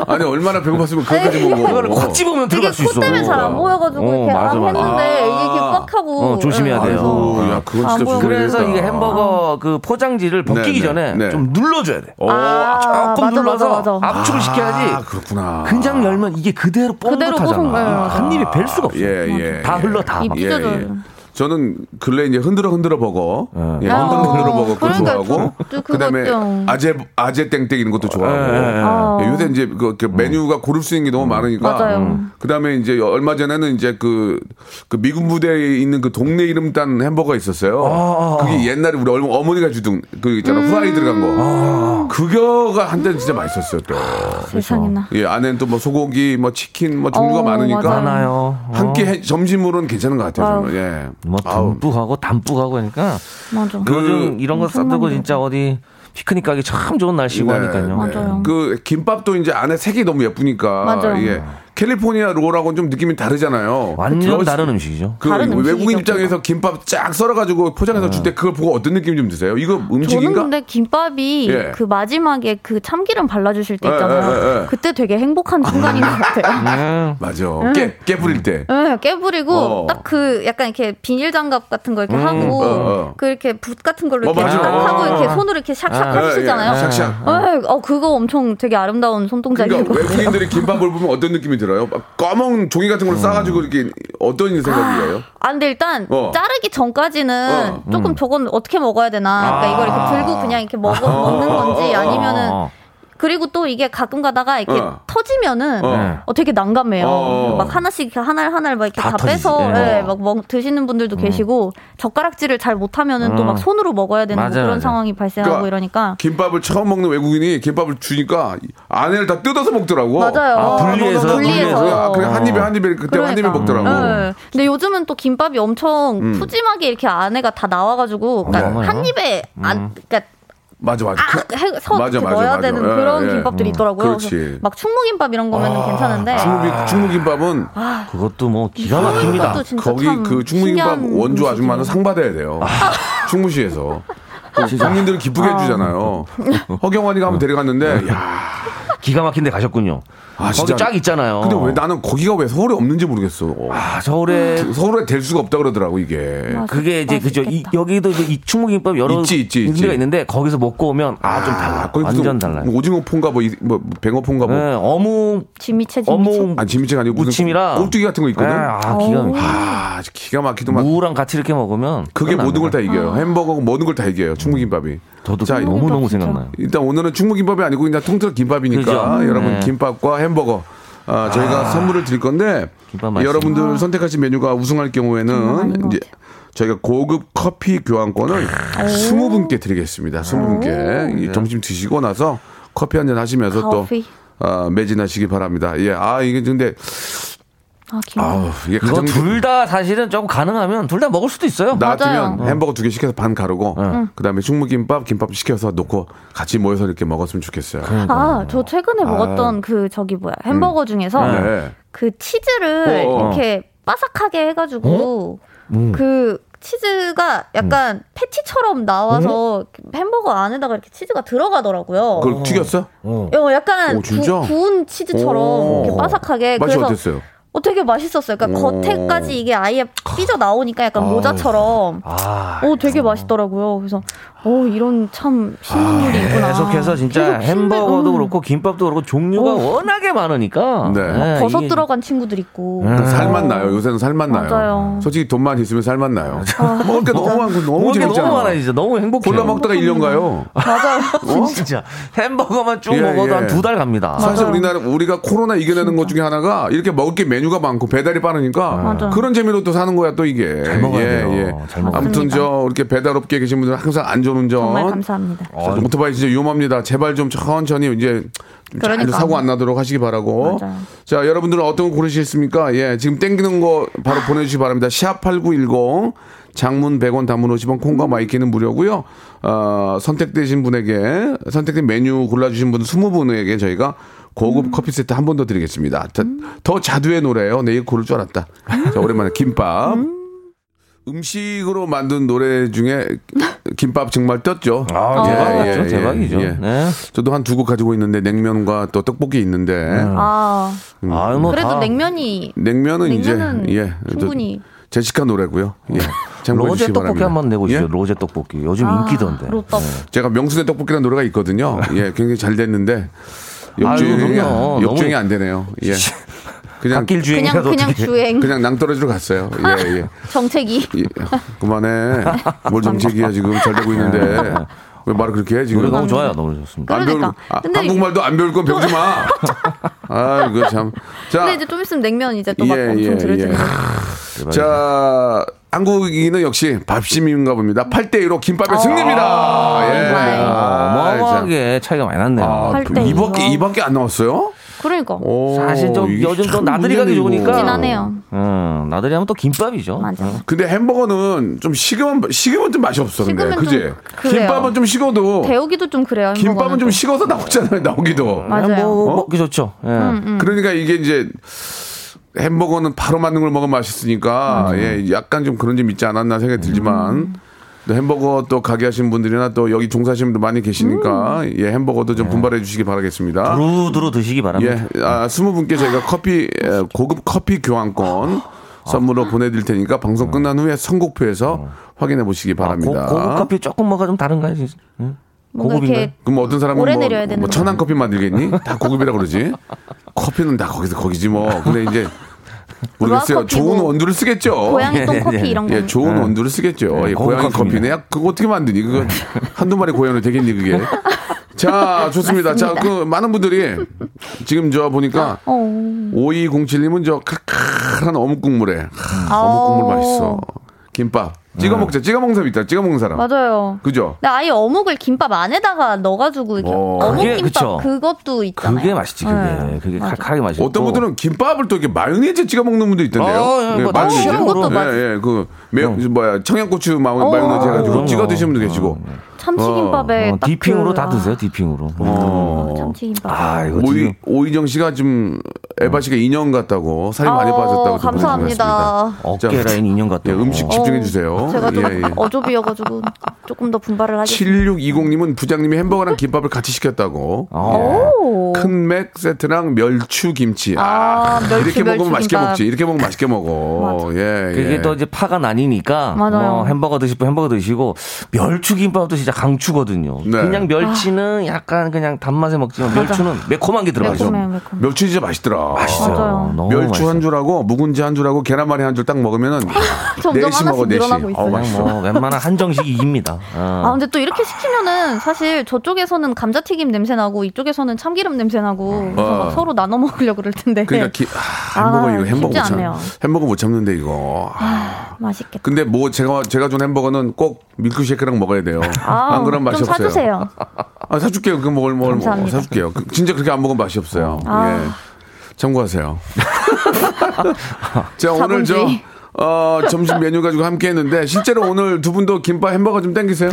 [SPEAKER 1] 아니, 얼마나 배고팠으면 그거까지 먹어.
[SPEAKER 3] 그거를 콕 집으면 들어갈 수 있어.
[SPEAKER 2] 코 때문에 잘 안 보여가지고
[SPEAKER 3] 어,
[SPEAKER 2] 이렇게
[SPEAKER 3] 맞아,
[SPEAKER 2] 안
[SPEAKER 3] 맞아.
[SPEAKER 2] 했는데 이게 이렇게
[SPEAKER 1] 아.
[SPEAKER 2] 꽉 하고
[SPEAKER 3] 어, 조심해야
[SPEAKER 2] 예,
[SPEAKER 3] 돼요.
[SPEAKER 2] 그래서
[SPEAKER 1] 야, 그건
[SPEAKER 2] 안
[SPEAKER 1] 진짜
[SPEAKER 2] 보여.
[SPEAKER 3] 그래서. 이게 햄버거 그 포장지를 벗기기
[SPEAKER 1] 네, 네,
[SPEAKER 3] 전에
[SPEAKER 1] 네.
[SPEAKER 3] 좀 눌러줘야 돼.
[SPEAKER 1] 오,
[SPEAKER 2] 아,
[SPEAKER 3] 조금 눌러서
[SPEAKER 2] 맞아, 맞아.
[SPEAKER 3] 압축을 시켜야지.
[SPEAKER 1] 아, 그렇구나.
[SPEAKER 3] 그냥 열면 이게 그대로
[SPEAKER 2] 그대로 뽀송, 네,
[SPEAKER 3] 뽀송하잖아.
[SPEAKER 2] 맞아.
[SPEAKER 3] 한 입에 뵐 수가 없어.
[SPEAKER 1] 예, 예.
[SPEAKER 3] 다
[SPEAKER 1] 예.
[SPEAKER 3] 흘러 다.
[SPEAKER 2] 입
[SPEAKER 1] 예. 예. 저는 근래 이제 흔들어 흔들어 버거, 예,
[SPEAKER 3] 아,
[SPEAKER 1] 흔들어 흔들어 버거 그거
[SPEAKER 2] 그러니까
[SPEAKER 1] 좋아하고, 그다음에. 아재 아재 땡땡 이런 것도 좋아하고.
[SPEAKER 3] 예, 예.
[SPEAKER 2] 아.
[SPEAKER 1] 예, 요새 이제 그, 그 메뉴가 고를 수 있는 게 너무 많으니까.
[SPEAKER 2] 맞아요.
[SPEAKER 1] 그다음에 이제 얼마 전에는 이제 그, 그 미군 부대에 있는 그 동네 이름 딴 햄버거 있었어요. 그게 옛날에 우리 어머- 어머니가 주던 그 있잖아 후라이 들어간 거. 그거가 한때는 진짜 맛있었어요 또.
[SPEAKER 2] 세상에나.
[SPEAKER 1] 예, 안에는 또 뭐 소고기, 뭐 치킨, 뭐 종류가
[SPEAKER 2] 어,
[SPEAKER 1] 많으니까.
[SPEAKER 3] 많아요.
[SPEAKER 1] 한끼 점심으로는 괜찮은 것 같아요. 저는. 예.
[SPEAKER 3] 뭐. 듬뿍하고 담뿍하고 하니까
[SPEAKER 2] 맞아.
[SPEAKER 3] 요즘 이런 거 싸들고 진짜 어디 피크닉 가기 참 좋은 날씨고
[SPEAKER 1] 네,
[SPEAKER 3] 하니까요.
[SPEAKER 2] 맞아요.
[SPEAKER 1] 그 김밥도 이제 안에 색이 너무 예쁘니까
[SPEAKER 2] 맞아요.
[SPEAKER 1] 이게 캘리포니아 롤하고는 좀 느낌이 다르잖아요.
[SPEAKER 3] 완전
[SPEAKER 1] 그거-
[SPEAKER 3] 다른 음식이죠.
[SPEAKER 1] 그
[SPEAKER 2] 다른
[SPEAKER 1] 외국인
[SPEAKER 2] 음식이죠,
[SPEAKER 1] 입장에서 김밥 쫙 썰어가지고 포장해서 줄 때 그걸 보고 어떤 느낌 좀 드세요? 이거
[SPEAKER 2] 저는
[SPEAKER 1] 음식인가?
[SPEAKER 2] 근데 김밥이
[SPEAKER 1] 예.
[SPEAKER 2] 그 마지막에 그 참기름 발라주실 때
[SPEAKER 1] 예,
[SPEAKER 2] 있잖아요.
[SPEAKER 1] 예, 예, 예.
[SPEAKER 2] 그때 되게 행복한 순간인 것 같아요.
[SPEAKER 3] 네.
[SPEAKER 1] 맞아. 깨, 깨 뿌릴 때.
[SPEAKER 2] 네, 깨부리고
[SPEAKER 1] 어.
[SPEAKER 2] 딱그 약간 이렇게 비닐 장갑 같은 거 이렇게 하고
[SPEAKER 1] 어, 어.
[SPEAKER 2] 그 이렇게 붓 같은 걸로
[SPEAKER 1] 어,
[SPEAKER 2] 이렇게
[SPEAKER 1] 맞아.
[SPEAKER 2] 딱
[SPEAKER 1] 어.
[SPEAKER 2] 하고 이렇게 손으로 이렇게 샥샥
[SPEAKER 3] 아,
[SPEAKER 2] 하시잖아요.
[SPEAKER 1] 예, 예. 샥샥.
[SPEAKER 2] 네, 어 그거 엄청 되게 아름다운 손동작인
[SPEAKER 1] 그러니까
[SPEAKER 2] 것 같아요.
[SPEAKER 1] 외국인들이 김밥을 보면 어떤 느낌이 들어요? 막 검은 종이 같은 걸로 싸가지고 이렇게 어떤 생각이에요?
[SPEAKER 2] 아, 근데 일단
[SPEAKER 1] 어.
[SPEAKER 2] 자르기 전까지는
[SPEAKER 1] 어.
[SPEAKER 2] 조금 저건 어떻게 먹어야 되나. 그러니까 이걸 이렇게 들고 그냥 이렇게 먹어, 먹는 건지 아니면은
[SPEAKER 3] 어.
[SPEAKER 2] 그리고 또 이게 가끔 가다가 이렇게
[SPEAKER 1] 어.
[SPEAKER 2] 터지면은
[SPEAKER 1] 어.
[SPEAKER 2] 어. 되게 난감해요.
[SPEAKER 1] 어.
[SPEAKER 2] 막 하나씩 이렇게 하나 하나 막 이렇게
[SPEAKER 3] 다
[SPEAKER 2] 다. 빼서
[SPEAKER 3] 네.
[SPEAKER 2] 예, 막 먹, 드시는 분들도 계시고 젓가락질을 잘 못하면은 또 막 손으로 먹어야 되는 뭐
[SPEAKER 3] 맞아요,
[SPEAKER 2] 그런
[SPEAKER 3] 맞아요.
[SPEAKER 2] 상황이 발생하고
[SPEAKER 1] 그러니까
[SPEAKER 2] 이러니까
[SPEAKER 1] 김밥을 처음 먹는 외국인이 김밥을 주니까 안에를 다 뜯어서 먹더라고.
[SPEAKER 2] 맞아요.
[SPEAKER 3] 아, 분리해서?
[SPEAKER 2] 분리해서.
[SPEAKER 1] 아, 그냥 한 입에 한 입에 그때 한 입에
[SPEAKER 2] 그러니까.
[SPEAKER 1] 먹더라고.
[SPEAKER 2] 네. 근데 요즘은 또 김밥이 엄청 푸짐하게 이렇게 안에가 다 나와가지고 그러니까
[SPEAKER 3] 어머나.
[SPEAKER 2] 한 입에 안 그러니까
[SPEAKER 1] 맞아 맞아. 그-
[SPEAKER 2] 아, 해, 서
[SPEAKER 1] 맞아, 맞아,
[SPEAKER 2] 넣어야
[SPEAKER 1] 맞아.
[SPEAKER 2] 되는
[SPEAKER 1] 예,
[SPEAKER 2] 그런
[SPEAKER 1] 예.
[SPEAKER 2] 김밥들이 있더라고요.
[SPEAKER 1] 그렇지.
[SPEAKER 2] 막 충무김밥 이런 거면 은 괜찮은데
[SPEAKER 1] 충무김,
[SPEAKER 2] 아.
[SPEAKER 1] 충무김밥은
[SPEAKER 3] 그것도 뭐 기가 막힙니다.
[SPEAKER 1] 거기 참그 충무김밥 원조 아줌마는. 상 받아야 돼요. 충무시에서. 국민들을 기쁘게 해주잖아요. 허경환이가 한번 데려갔는데, 야
[SPEAKER 3] 기가 막힌 데 가셨군요.
[SPEAKER 1] 아,
[SPEAKER 3] 거기
[SPEAKER 1] 진짜.
[SPEAKER 3] 쫙 있잖아요.
[SPEAKER 1] 근데 왜 나는 거기가 왜 서울에 없는지 모르겠어.
[SPEAKER 3] 아, 서울에
[SPEAKER 1] 서울에 될 수가 없다 그러더라고 이게.
[SPEAKER 2] 맞아.
[SPEAKER 3] 그게 이제 그죠. 이. 여기도 이제 이 충무김밥 여러
[SPEAKER 1] 있지, 있지, 있지.
[SPEAKER 3] 군데가 있는데 거기서 먹고 오면 아 좀 달라.
[SPEAKER 1] 무슨
[SPEAKER 3] 완전 달라요.
[SPEAKER 1] 오징어 폰가 뭐, 이- 뭐 뱅어 폰가 뭐.
[SPEAKER 3] 네, 어묵
[SPEAKER 2] 지미채 지미채.
[SPEAKER 3] 어묵
[SPEAKER 1] 아니 짐치가 아니고 무슨
[SPEAKER 3] 무침이랑
[SPEAKER 1] 꼴뚜기 같은 거 있거든.
[SPEAKER 3] 네, 아 기가 막혀.
[SPEAKER 1] 아 기가 막히더만.
[SPEAKER 3] 무랑 같이 이렇게 먹으면
[SPEAKER 1] 그게. 모든 걸 다 이겨요. 햄버거 모든 걸 다 이겨요. 충무김밥이.
[SPEAKER 3] 저도
[SPEAKER 1] 자,
[SPEAKER 3] 너무 너무. 생각나요.
[SPEAKER 1] 일단 오늘은 충무김밥이 아니고 그냥 통틀어 김밥이니까
[SPEAKER 3] 그죠.
[SPEAKER 1] 여러분
[SPEAKER 3] 네.
[SPEAKER 1] 김밥과 햄버거 아, 저희가 선물을 드릴 건데. 여러분들 선택하신 메뉴가 우승할 경우에는 이제 저희가 고급 커피 교환권을 20분께 드리겠습니다. 20분께 이 점심 드시고 나서 커피 한 잔 하시면서 또
[SPEAKER 2] 커피.
[SPEAKER 1] 아, 매진하시기 바랍니다. 예, 아 이게 근데
[SPEAKER 2] 아, 김밥.
[SPEAKER 1] 아우 이게
[SPEAKER 3] 이거
[SPEAKER 1] 가장
[SPEAKER 3] 둘다 사실은 조금 가능하면 둘 다 먹을 수도 있어요.
[SPEAKER 1] 나 같으면
[SPEAKER 2] 맞아요.
[SPEAKER 1] 햄버거 두 개 시켜서 반 가르고 그다음에 충무김밥 김밥 시켜서 놓고 같이 모여서 이렇게 먹었으면 좋겠어요.
[SPEAKER 2] 아, 저 최근에 먹었던 그 저기 뭐야 햄버거 중에서
[SPEAKER 1] 네.
[SPEAKER 2] 그 치즈를
[SPEAKER 1] 어, 어.
[SPEAKER 2] 이렇게 바삭하게 해가지고 그 치즈가 약간 패티처럼 나와서 햄버거 안에다가 이렇게 치즈가 들어가더라고요.
[SPEAKER 1] 그걸 튀겼어?
[SPEAKER 2] 어, 약간
[SPEAKER 1] 오, 진짜?
[SPEAKER 2] 구, 구운 치즈처럼
[SPEAKER 1] 오.
[SPEAKER 2] 이렇게 바삭하게
[SPEAKER 1] 맛이
[SPEAKER 2] 그래서
[SPEAKER 1] 어땠어요?
[SPEAKER 2] 어, 되게 맛있었어요. 그러니까
[SPEAKER 1] 오.
[SPEAKER 2] 겉에까지 이게 아예 삐져 나오니까 약간 모자처럼.
[SPEAKER 3] 아,
[SPEAKER 2] 어, 되게 맛있더라고요. 그래서, 어, 이런 참 신문물이 있구나.
[SPEAKER 3] 계속해서 진짜
[SPEAKER 2] 계속
[SPEAKER 3] 햄버거도
[SPEAKER 2] 음.
[SPEAKER 3] 그렇고 김밥도 그렇고 종류가
[SPEAKER 2] 어.
[SPEAKER 3] 워낙에 많으니까
[SPEAKER 1] 네.
[SPEAKER 2] 버섯
[SPEAKER 3] 이게
[SPEAKER 2] 들어간 친구들 있고.
[SPEAKER 1] 그 살만 나요. 요새는 살만 나요.
[SPEAKER 2] 맞아요.
[SPEAKER 1] 솔직히 돈만 있으면 살만 나요. 먹을 게 너무 많고 너무
[SPEAKER 3] 먹을 게
[SPEAKER 1] 재밌잖아.
[SPEAKER 3] 너무 많아 진짜 너무 행복해.
[SPEAKER 1] 골라 먹다가 1년 가요.
[SPEAKER 2] 맞아요.
[SPEAKER 3] 진짜 햄버거만 쭉
[SPEAKER 1] 예,
[SPEAKER 3] 먹어도
[SPEAKER 1] 예.
[SPEAKER 3] 한두 달 갑니다.
[SPEAKER 1] 사실
[SPEAKER 2] 맞아요.
[SPEAKER 1] 우리나라 우리가 코로나 이겨내는 것 중에 하나가 이렇게 먹을 게 메뉴가 많고 배달이 빠르니까
[SPEAKER 2] 맞아요.
[SPEAKER 1] 그런 재미로 또 사는 거야 또 이게.
[SPEAKER 3] 잘 먹어야 돼요. 잘 먹어야
[SPEAKER 1] 아무튼
[SPEAKER 2] 맞습니다.
[SPEAKER 1] 저 이렇게 배달업계에 계신 분들 은 항상 안 좋은 안전운전.
[SPEAKER 2] 정말 감사합니다.
[SPEAKER 1] 자, 오토바이 진짜 위험합니다. 제발 좀 천천히 이제 좀잘
[SPEAKER 2] 그러니까.
[SPEAKER 1] 사고 안 나도록 하시기 바라고.
[SPEAKER 2] 맞아요.
[SPEAKER 1] 자, 여러분들은 어떤 거 고르시겠습니까? 예, 지금 땡기는 거 바로 보내주시기 바랍니다. 샵 8910 장문 100원 단문 50원 콩과 마이키는 무료고요. 어, 선택되신 분에게 선택된 메뉴 골라주신 분 20분에게 저희가 고급 커피 세트 한 번 더 드리겠습니다. 자, 더 자두의 노래예요. 내일 고를 줄 알았다. 자, 오랜만에 김밥. 음 식으로 만든 노래 중에 김밥 정말 떴죠.
[SPEAKER 3] 아,
[SPEAKER 1] 예,
[SPEAKER 3] 대박이죠.
[SPEAKER 1] 예,
[SPEAKER 3] 대박이죠.
[SPEAKER 1] 예.
[SPEAKER 3] 네.
[SPEAKER 1] 저도 한 두 곡 가지고 있는데 냉면과 또 떡볶이 있는데
[SPEAKER 2] 아,
[SPEAKER 3] 아유, 뭐
[SPEAKER 2] 그래도
[SPEAKER 3] 다
[SPEAKER 2] 냉면이
[SPEAKER 1] 냉면은,
[SPEAKER 2] 냉면은
[SPEAKER 1] 이제 예
[SPEAKER 2] 충분히.
[SPEAKER 1] 저 제시카 노래고요. 예. 참고해
[SPEAKER 3] 로제 떡볶이
[SPEAKER 1] 바랍니다.
[SPEAKER 3] 한번 내보시죠.
[SPEAKER 1] 예?
[SPEAKER 3] 로제 떡볶이. 요즘
[SPEAKER 2] 아,
[SPEAKER 3] 인기던데.
[SPEAKER 2] 로떡.
[SPEAKER 1] 제가 명순의 떡볶이라는 노래가 있거든요. 예, 굉장히 잘 됐는데
[SPEAKER 3] 아유,
[SPEAKER 1] 역주행이
[SPEAKER 3] 그럼요.
[SPEAKER 1] 역주행이 안 되네요. 예. 그냥
[SPEAKER 3] 갓길
[SPEAKER 2] 그냥
[SPEAKER 3] 주행이라도
[SPEAKER 2] 그냥
[SPEAKER 3] 어떻게-
[SPEAKER 2] 주행
[SPEAKER 1] 그냥 낭떠러지로 갔어요. 예, 예.
[SPEAKER 2] 정책이
[SPEAKER 1] 예. 그만해. 뭘 정책이야 지금 잘 되고 있는데 왜 말을 그렇게 해 지금?
[SPEAKER 3] 노래 너무 좋아요. 너무 좋습니다.
[SPEAKER 1] 안 배울,
[SPEAKER 2] 그러니까.
[SPEAKER 1] 아,
[SPEAKER 2] 근데
[SPEAKER 1] 한국말도 안 배울 건 배우지 마. 아, 이거 참. 자,
[SPEAKER 2] 근데 이제 좀 있으면 냉면 이제 또막
[SPEAKER 1] 예,
[SPEAKER 2] 엄청
[SPEAKER 1] 예,
[SPEAKER 2] 들어주는
[SPEAKER 1] 예. 자, 한국인은 역시 밥심인가 봅니다. 8대1로 김밥의 승리입니다. 예.
[SPEAKER 2] 정말.
[SPEAKER 1] 아,
[SPEAKER 3] 어마어마하게 차이가 많이 났네요.
[SPEAKER 1] 아,
[SPEAKER 2] 팔대
[SPEAKER 1] 이밖에,
[SPEAKER 2] 이로.
[SPEAKER 1] 이밖에 안 나왔어요?
[SPEAKER 2] 그러니까
[SPEAKER 1] 오,
[SPEAKER 3] 사실 좀 요즘
[SPEAKER 1] 또참
[SPEAKER 3] 나들이 가기. 좋으니까.
[SPEAKER 2] 진하네요.
[SPEAKER 3] 음, 나들이 하면 또 김밥이죠.
[SPEAKER 2] 맞아.
[SPEAKER 3] 음.
[SPEAKER 1] 근데 햄버거는 좀 식으면, 식으면 좀 맛이 없어. 근데.
[SPEAKER 2] 식으면
[SPEAKER 1] 그지? 김밥은 좀 식어도.
[SPEAKER 2] 데우기도 좀 그래요.
[SPEAKER 1] 김밥은 좀
[SPEAKER 2] 또.
[SPEAKER 1] 식어서 나오잖아요, 나오기도.
[SPEAKER 2] 맞아요.
[SPEAKER 3] 뭐
[SPEAKER 1] 어?
[SPEAKER 3] 먹기 좋죠. 예.
[SPEAKER 1] 그러니까 이게 이제 햄버거는 바로 만든 걸 먹으면 맛있으니까 예, 약간 좀 그런 점 있지 않았나 생각이 들지만 또 햄버거 또 가게 하시는 분들이나 또 여기 종사하시는 분들 많이 계시니까 예, 햄버거도 좀 분발해 주시기 바라겠습니다.
[SPEAKER 3] 두루두루 드시기 바랍니다.
[SPEAKER 1] 예, 아, 스무 분께 저희가 커피 에, 고급 커피 교환권 선물로 보내드릴 테니까 방송 끝난 후에 선곡표에서 확인해 보시기 바랍니다.
[SPEAKER 3] 아, 고, 급 커피 조금 먹어 좀 다른가요? 응? 고급인가요?
[SPEAKER 2] 이렇게
[SPEAKER 1] 그럼 어떤 사람은
[SPEAKER 2] 오래
[SPEAKER 1] 뭐,
[SPEAKER 2] 내려야 되는
[SPEAKER 1] 뭐. 천안 커피 만들겠니? 다 고급이라 그러지. 커피는 다 거기서 거기지 뭐. 근데 이제 모르겠어요. 좋은
[SPEAKER 2] 뭐
[SPEAKER 1] 원두를 쓰겠죠.
[SPEAKER 2] 고양이 똥
[SPEAKER 3] 예,
[SPEAKER 2] 커피
[SPEAKER 3] 예.
[SPEAKER 2] 이런 거.
[SPEAKER 1] 예, 좋은 원두를 쓰겠죠.
[SPEAKER 3] 네,
[SPEAKER 1] 예, 고양이. 커피네. 야, 그거 어떻게 만드니? 그거 한두 마리 고양이 되겠니, 그게? 자, 좋습니다. 자, 그 많은 분들이 지금 저 보니까
[SPEAKER 2] 어.
[SPEAKER 1] 5207님은 저 칼칼한 어묵 국물에 하,
[SPEAKER 2] 아.
[SPEAKER 1] 어묵 국물 맛있어. 김밥. 찍어 먹자. 찍어 먹는 사람 있다. 찍어 먹는 사람.
[SPEAKER 2] 맞아요.
[SPEAKER 1] 그죠?
[SPEAKER 2] 근데 아예 어묵을 김밥 안에다가 넣어가지고 이렇게
[SPEAKER 1] 어.
[SPEAKER 2] 어묵
[SPEAKER 3] 그게
[SPEAKER 2] 김밥
[SPEAKER 3] 그쵸.
[SPEAKER 2] 그것도 있잖아요.
[SPEAKER 3] 그게 맛있지, 그게.
[SPEAKER 2] 네.
[SPEAKER 3] 그게
[SPEAKER 2] 맞아.
[SPEAKER 3] 칼칼하게 맛있고.
[SPEAKER 1] 어떤 분들은 김밥을 또 이렇게 마요네즈 찍어 먹는 분도 있던데요.
[SPEAKER 3] 어, 예, 그거 다
[SPEAKER 1] 마요네즈.
[SPEAKER 2] 취향으로.
[SPEAKER 1] 예, 예, 그 매, 뭐야 청양고추 마,
[SPEAKER 2] 어.
[SPEAKER 1] 마요네즈 해가지고
[SPEAKER 3] 그럼요.
[SPEAKER 1] 찍어 드시는 분도 계시고.
[SPEAKER 2] 참치김밥에
[SPEAKER 3] 어,
[SPEAKER 2] 딱
[SPEAKER 3] 디핑으로
[SPEAKER 2] 그,
[SPEAKER 3] 다
[SPEAKER 2] 아,
[SPEAKER 3] 드세요, 디핑으로.
[SPEAKER 1] 어.
[SPEAKER 2] 참치김밥.
[SPEAKER 3] 아, 이거
[SPEAKER 1] 오이
[SPEAKER 3] 지금
[SPEAKER 1] 오이정 씨가 좀 에바 씨가 인형 같다고 살이 많이
[SPEAKER 2] 어,
[SPEAKER 1] 빠졌다고 좀
[SPEAKER 2] 감사합니다.
[SPEAKER 3] 어깨 라인 인형 같다.
[SPEAKER 1] 예, 음식 집중해 주세요.
[SPEAKER 2] 어, 제가 좀
[SPEAKER 1] 예, 예.
[SPEAKER 2] 어조비여가지고 조금 더 분발을 하겠습니다.
[SPEAKER 1] 7620님은 부장님이 햄버거랑 김밥을 같이 시켰다고.
[SPEAKER 3] 어.
[SPEAKER 2] 오.
[SPEAKER 1] 큰맥 세트랑 멸추 김치.
[SPEAKER 2] 아, 멸추,
[SPEAKER 1] 이렇게 먹으면
[SPEAKER 2] 멸추
[SPEAKER 1] 맛있게
[SPEAKER 2] 김밥.
[SPEAKER 1] 먹지. 이렇게 먹으면 맛있게 먹어. 예, 예.
[SPEAKER 3] 그게 또 이제 파가 나뉘니까
[SPEAKER 2] 맞아요.
[SPEAKER 3] 뭐 햄버거 드시고 햄버거 드시고 멸추 김밥도 진짜 강추거든요.
[SPEAKER 1] 네.
[SPEAKER 3] 그냥 멸치는 약간 그냥 단맛에 먹지만 멸추는 매콤한 게 들어가죠.
[SPEAKER 2] 매콤.
[SPEAKER 1] 멸치 진짜 맛있더라.
[SPEAKER 3] 맛있어요.
[SPEAKER 1] 멸추
[SPEAKER 3] 맛있어요.
[SPEAKER 1] 한 줄하고 묵은지 한 줄하고 계란말이 한 줄 딱 먹으면은
[SPEAKER 2] 점점
[SPEAKER 1] 네시 먹어
[SPEAKER 2] 하나씩
[SPEAKER 1] 네시.
[SPEAKER 2] 늘어나고 있어요.
[SPEAKER 1] 어우,
[SPEAKER 3] 그냥
[SPEAKER 1] 맛있어.
[SPEAKER 3] 뭐 웬만한 한정식이 이깁니다. 어.
[SPEAKER 2] 아 근데 또 이렇게 시키면은 사실 저쪽에서는 감자튀김 냄새 나고 이쪽에서는 참기름 냄새 나고 그래서
[SPEAKER 1] 어.
[SPEAKER 2] 막 서로 나눠 먹으려 그럴 텐데.
[SPEAKER 1] 그러니까 기, 아, 햄버거
[SPEAKER 2] 아,
[SPEAKER 1] 이거 햄버거 못 참. 햄버거 못 참는데 이거. 아,
[SPEAKER 2] 맛있겠다.
[SPEAKER 1] 근데 뭐 제가 제가 준 햄버거는 꼭 밀크쉐이크랑 먹어야 돼요.
[SPEAKER 2] 아,
[SPEAKER 1] 안 그러면 맛이
[SPEAKER 2] 좀
[SPEAKER 1] 없어요.
[SPEAKER 2] 사주세요.
[SPEAKER 1] 아, 사줄게요. 그 먹을 먹을 먹을
[SPEAKER 2] 감사합니다.
[SPEAKER 1] 사줄게요. 그, 진짜 그렇게 안 먹으면 맛이 없어요.
[SPEAKER 2] 아.
[SPEAKER 1] 예. 참고하세요. 자 오늘 저. 어, 점심 메뉴 가지고 함께 했는데 실제로 오늘 두 분도 김밥 햄버거 좀 땡기세요?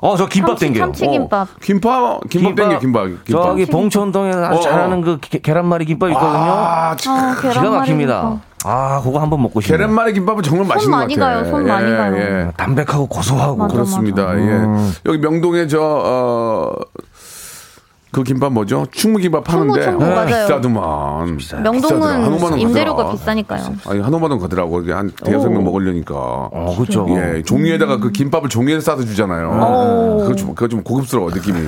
[SPEAKER 3] 어, 저 김밥
[SPEAKER 2] 참치,
[SPEAKER 3] 땡겨요.
[SPEAKER 2] 참치김밥.
[SPEAKER 1] 어, 김밥 김밥 땡겨 김밥. 김밥.
[SPEAKER 3] 저기 봉천동에 아주
[SPEAKER 1] 어, 어.
[SPEAKER 3] 잘하는 그 게- 계란말이 김밥 있거든요.
[SPEAKER 1] 아, 참.
[SPEAKER 2] 어,
[SPEAKER 3] 기가
[SPEAKER 2] 계란말이
[SPEAKER 3] 막힙니다.
[SPEAKER 2] 김밥.
[SPEAKER 3] 아, 그거 한번 먹고 싶네요.
[SPEAKER 1] 계란말이 김밥은 정말 맛있는 것
[SPEAKER 2] 많이
[SPEAKER 1] 같아요.
[SPEAKER 2] 가요, 손 많이 가요.
[SPEAKER 1] 예.
[SPEAKER 3] 담백하고 고소하고.
[SPEAKER 2] 맞아.
[SPEAKER 1] 그렇습니다. 예. 여기 명동에 저, 어, 그 김밥 뭐죠? 충무김밥 파는데
[SPEAKER 2] 충무, 충무,
[SPEAKER 1] 어,
[SPEAKER 2] 맞아요.
[SPEAKER 1] 비싸더만. 한
[SPEAKER 2] 명동은
[SPEAKER 1] 5만 원
[SPEAKER 2] 임대료가
[SPEAKER 1] 가더라.
[SPEAKER 2] 비싸니까요.
[SPEAKER 1] 아니 한 5만 원 가더라고. 이게 한 대여섯 명 먹으려니까.
[SPEAKER 3] 어, 그렇죠.
[SPEAKER 1] 예, 종이에다가 그 김밥을 종이에 싸서 주잖아요.
[SPEAKER 2] 오.
[SPEAKER 1] 그거 좀, 그거 좀 고급스러워, 느낌이.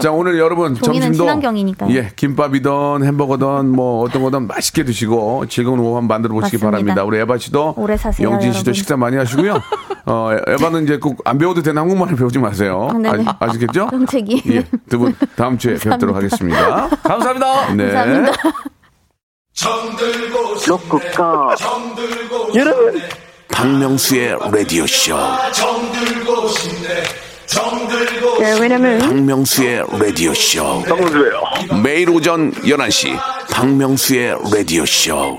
[SPEAKER 1] 자, 오늘 여러분
[SPEAKER 2] 종이는
[SPEAKER 1] 점심도.
[SPEAKER 2] 친환경이니까요.
[SPEAKER 1] 예, 김밥이든 햄버거든 뭐 어떤 거든 맛있게 드시고 즐거운 오후 한번 만들어 보시기
[SPEAKER 2] 맞습니다.
[SPEAKER 1] 바랍니다. 우리 에바 씨도.
[SPEAKER 2] 오래 사세요,
[SPEAKER 1] 영진 씨도
[SPEAKER 2] 여러분.
[SPEAKER 1] 식사 많이 하시고요. 어, 에바는 이제 꼭 안 배워도 되는 한국말을 배우지 마세요.
[SPEAKER 2] 아, 네네.
[SPEAKER 1] 아, 시겠죠
[SPEAKER 2] 정책이.
[SPEAKER 1] 예, 두 분 다음 주에 뵙도록 하겠습니다.
[SPEAKER 3] 감사합니다.
[SPEAKER 1] 네.
[SPEAKER 2] 감사합니다.
[SPEAKER 5] 로쿠꺼 여러분
[SPEAKER 1] 박명수의 라디오 쇼.
[SPEAKER 6] 네, 왜냐면
[SPEAKER 1] 박명수의 라디오 쇼.
[SPEAKER 5] 박명수예요.
[SPEAKER 1] 매일 오전 11시 박명수의 라디오 쇼.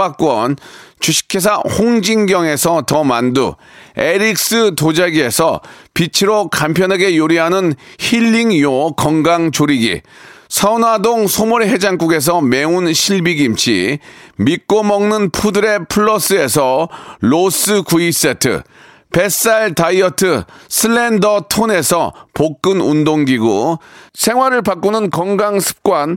[SPEAKER 1] 박권, 주식회사 홍진경에서 더 만두, 에릭스 도자기에서 빛으로 간편하게 요리하는 힐링요 건강조리기, 선화동 소머리 해장국에서 매운 실비김치, 믿고 먹는 푸드의 플러스에서 로스 구이 세트, 뱃살 다이어트 슬렌더 톤에서 복근 운동기구, 생활을 바꾸는 건강 습관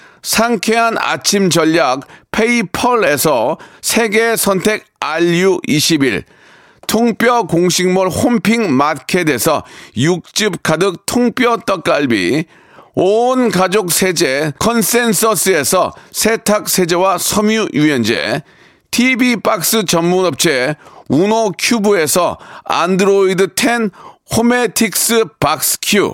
[SPEAKER 1] 상쾌한 아침 전략 페이펄에서 세계 선택 RU21, 통뼈 공식몰 홈핑 마켓에서 육즙 가득 통뼈 떡갈비, 온 가족 세제 컨센서스에서 세탁 세제와 섬유 유연제, TV 박스 전문 업체 우노 큐브에서 안드로이드 10 호메틱스 박스 큐,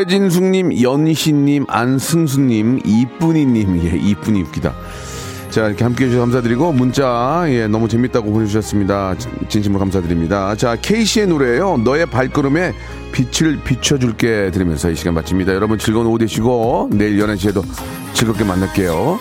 [SPEAKER 1] 최진숙님, 연희님, 안승수님, 이쁜이님, 예, 이쁜이 웃기다. 자, 이렇게 함께 해주셔서 감사드리고, 문자, 예, 너무 재밌다고 보내주셨습니다. 진- 진심으로 감사드립니다. 자, 케이씨의 노래예요 너의 발걸음에 빛을 비춰줄게 들으면서 이 시간 마칩니다. 여러분 즐거운 오후 되시고, 내일 11시에도 즐겁게 만날게요.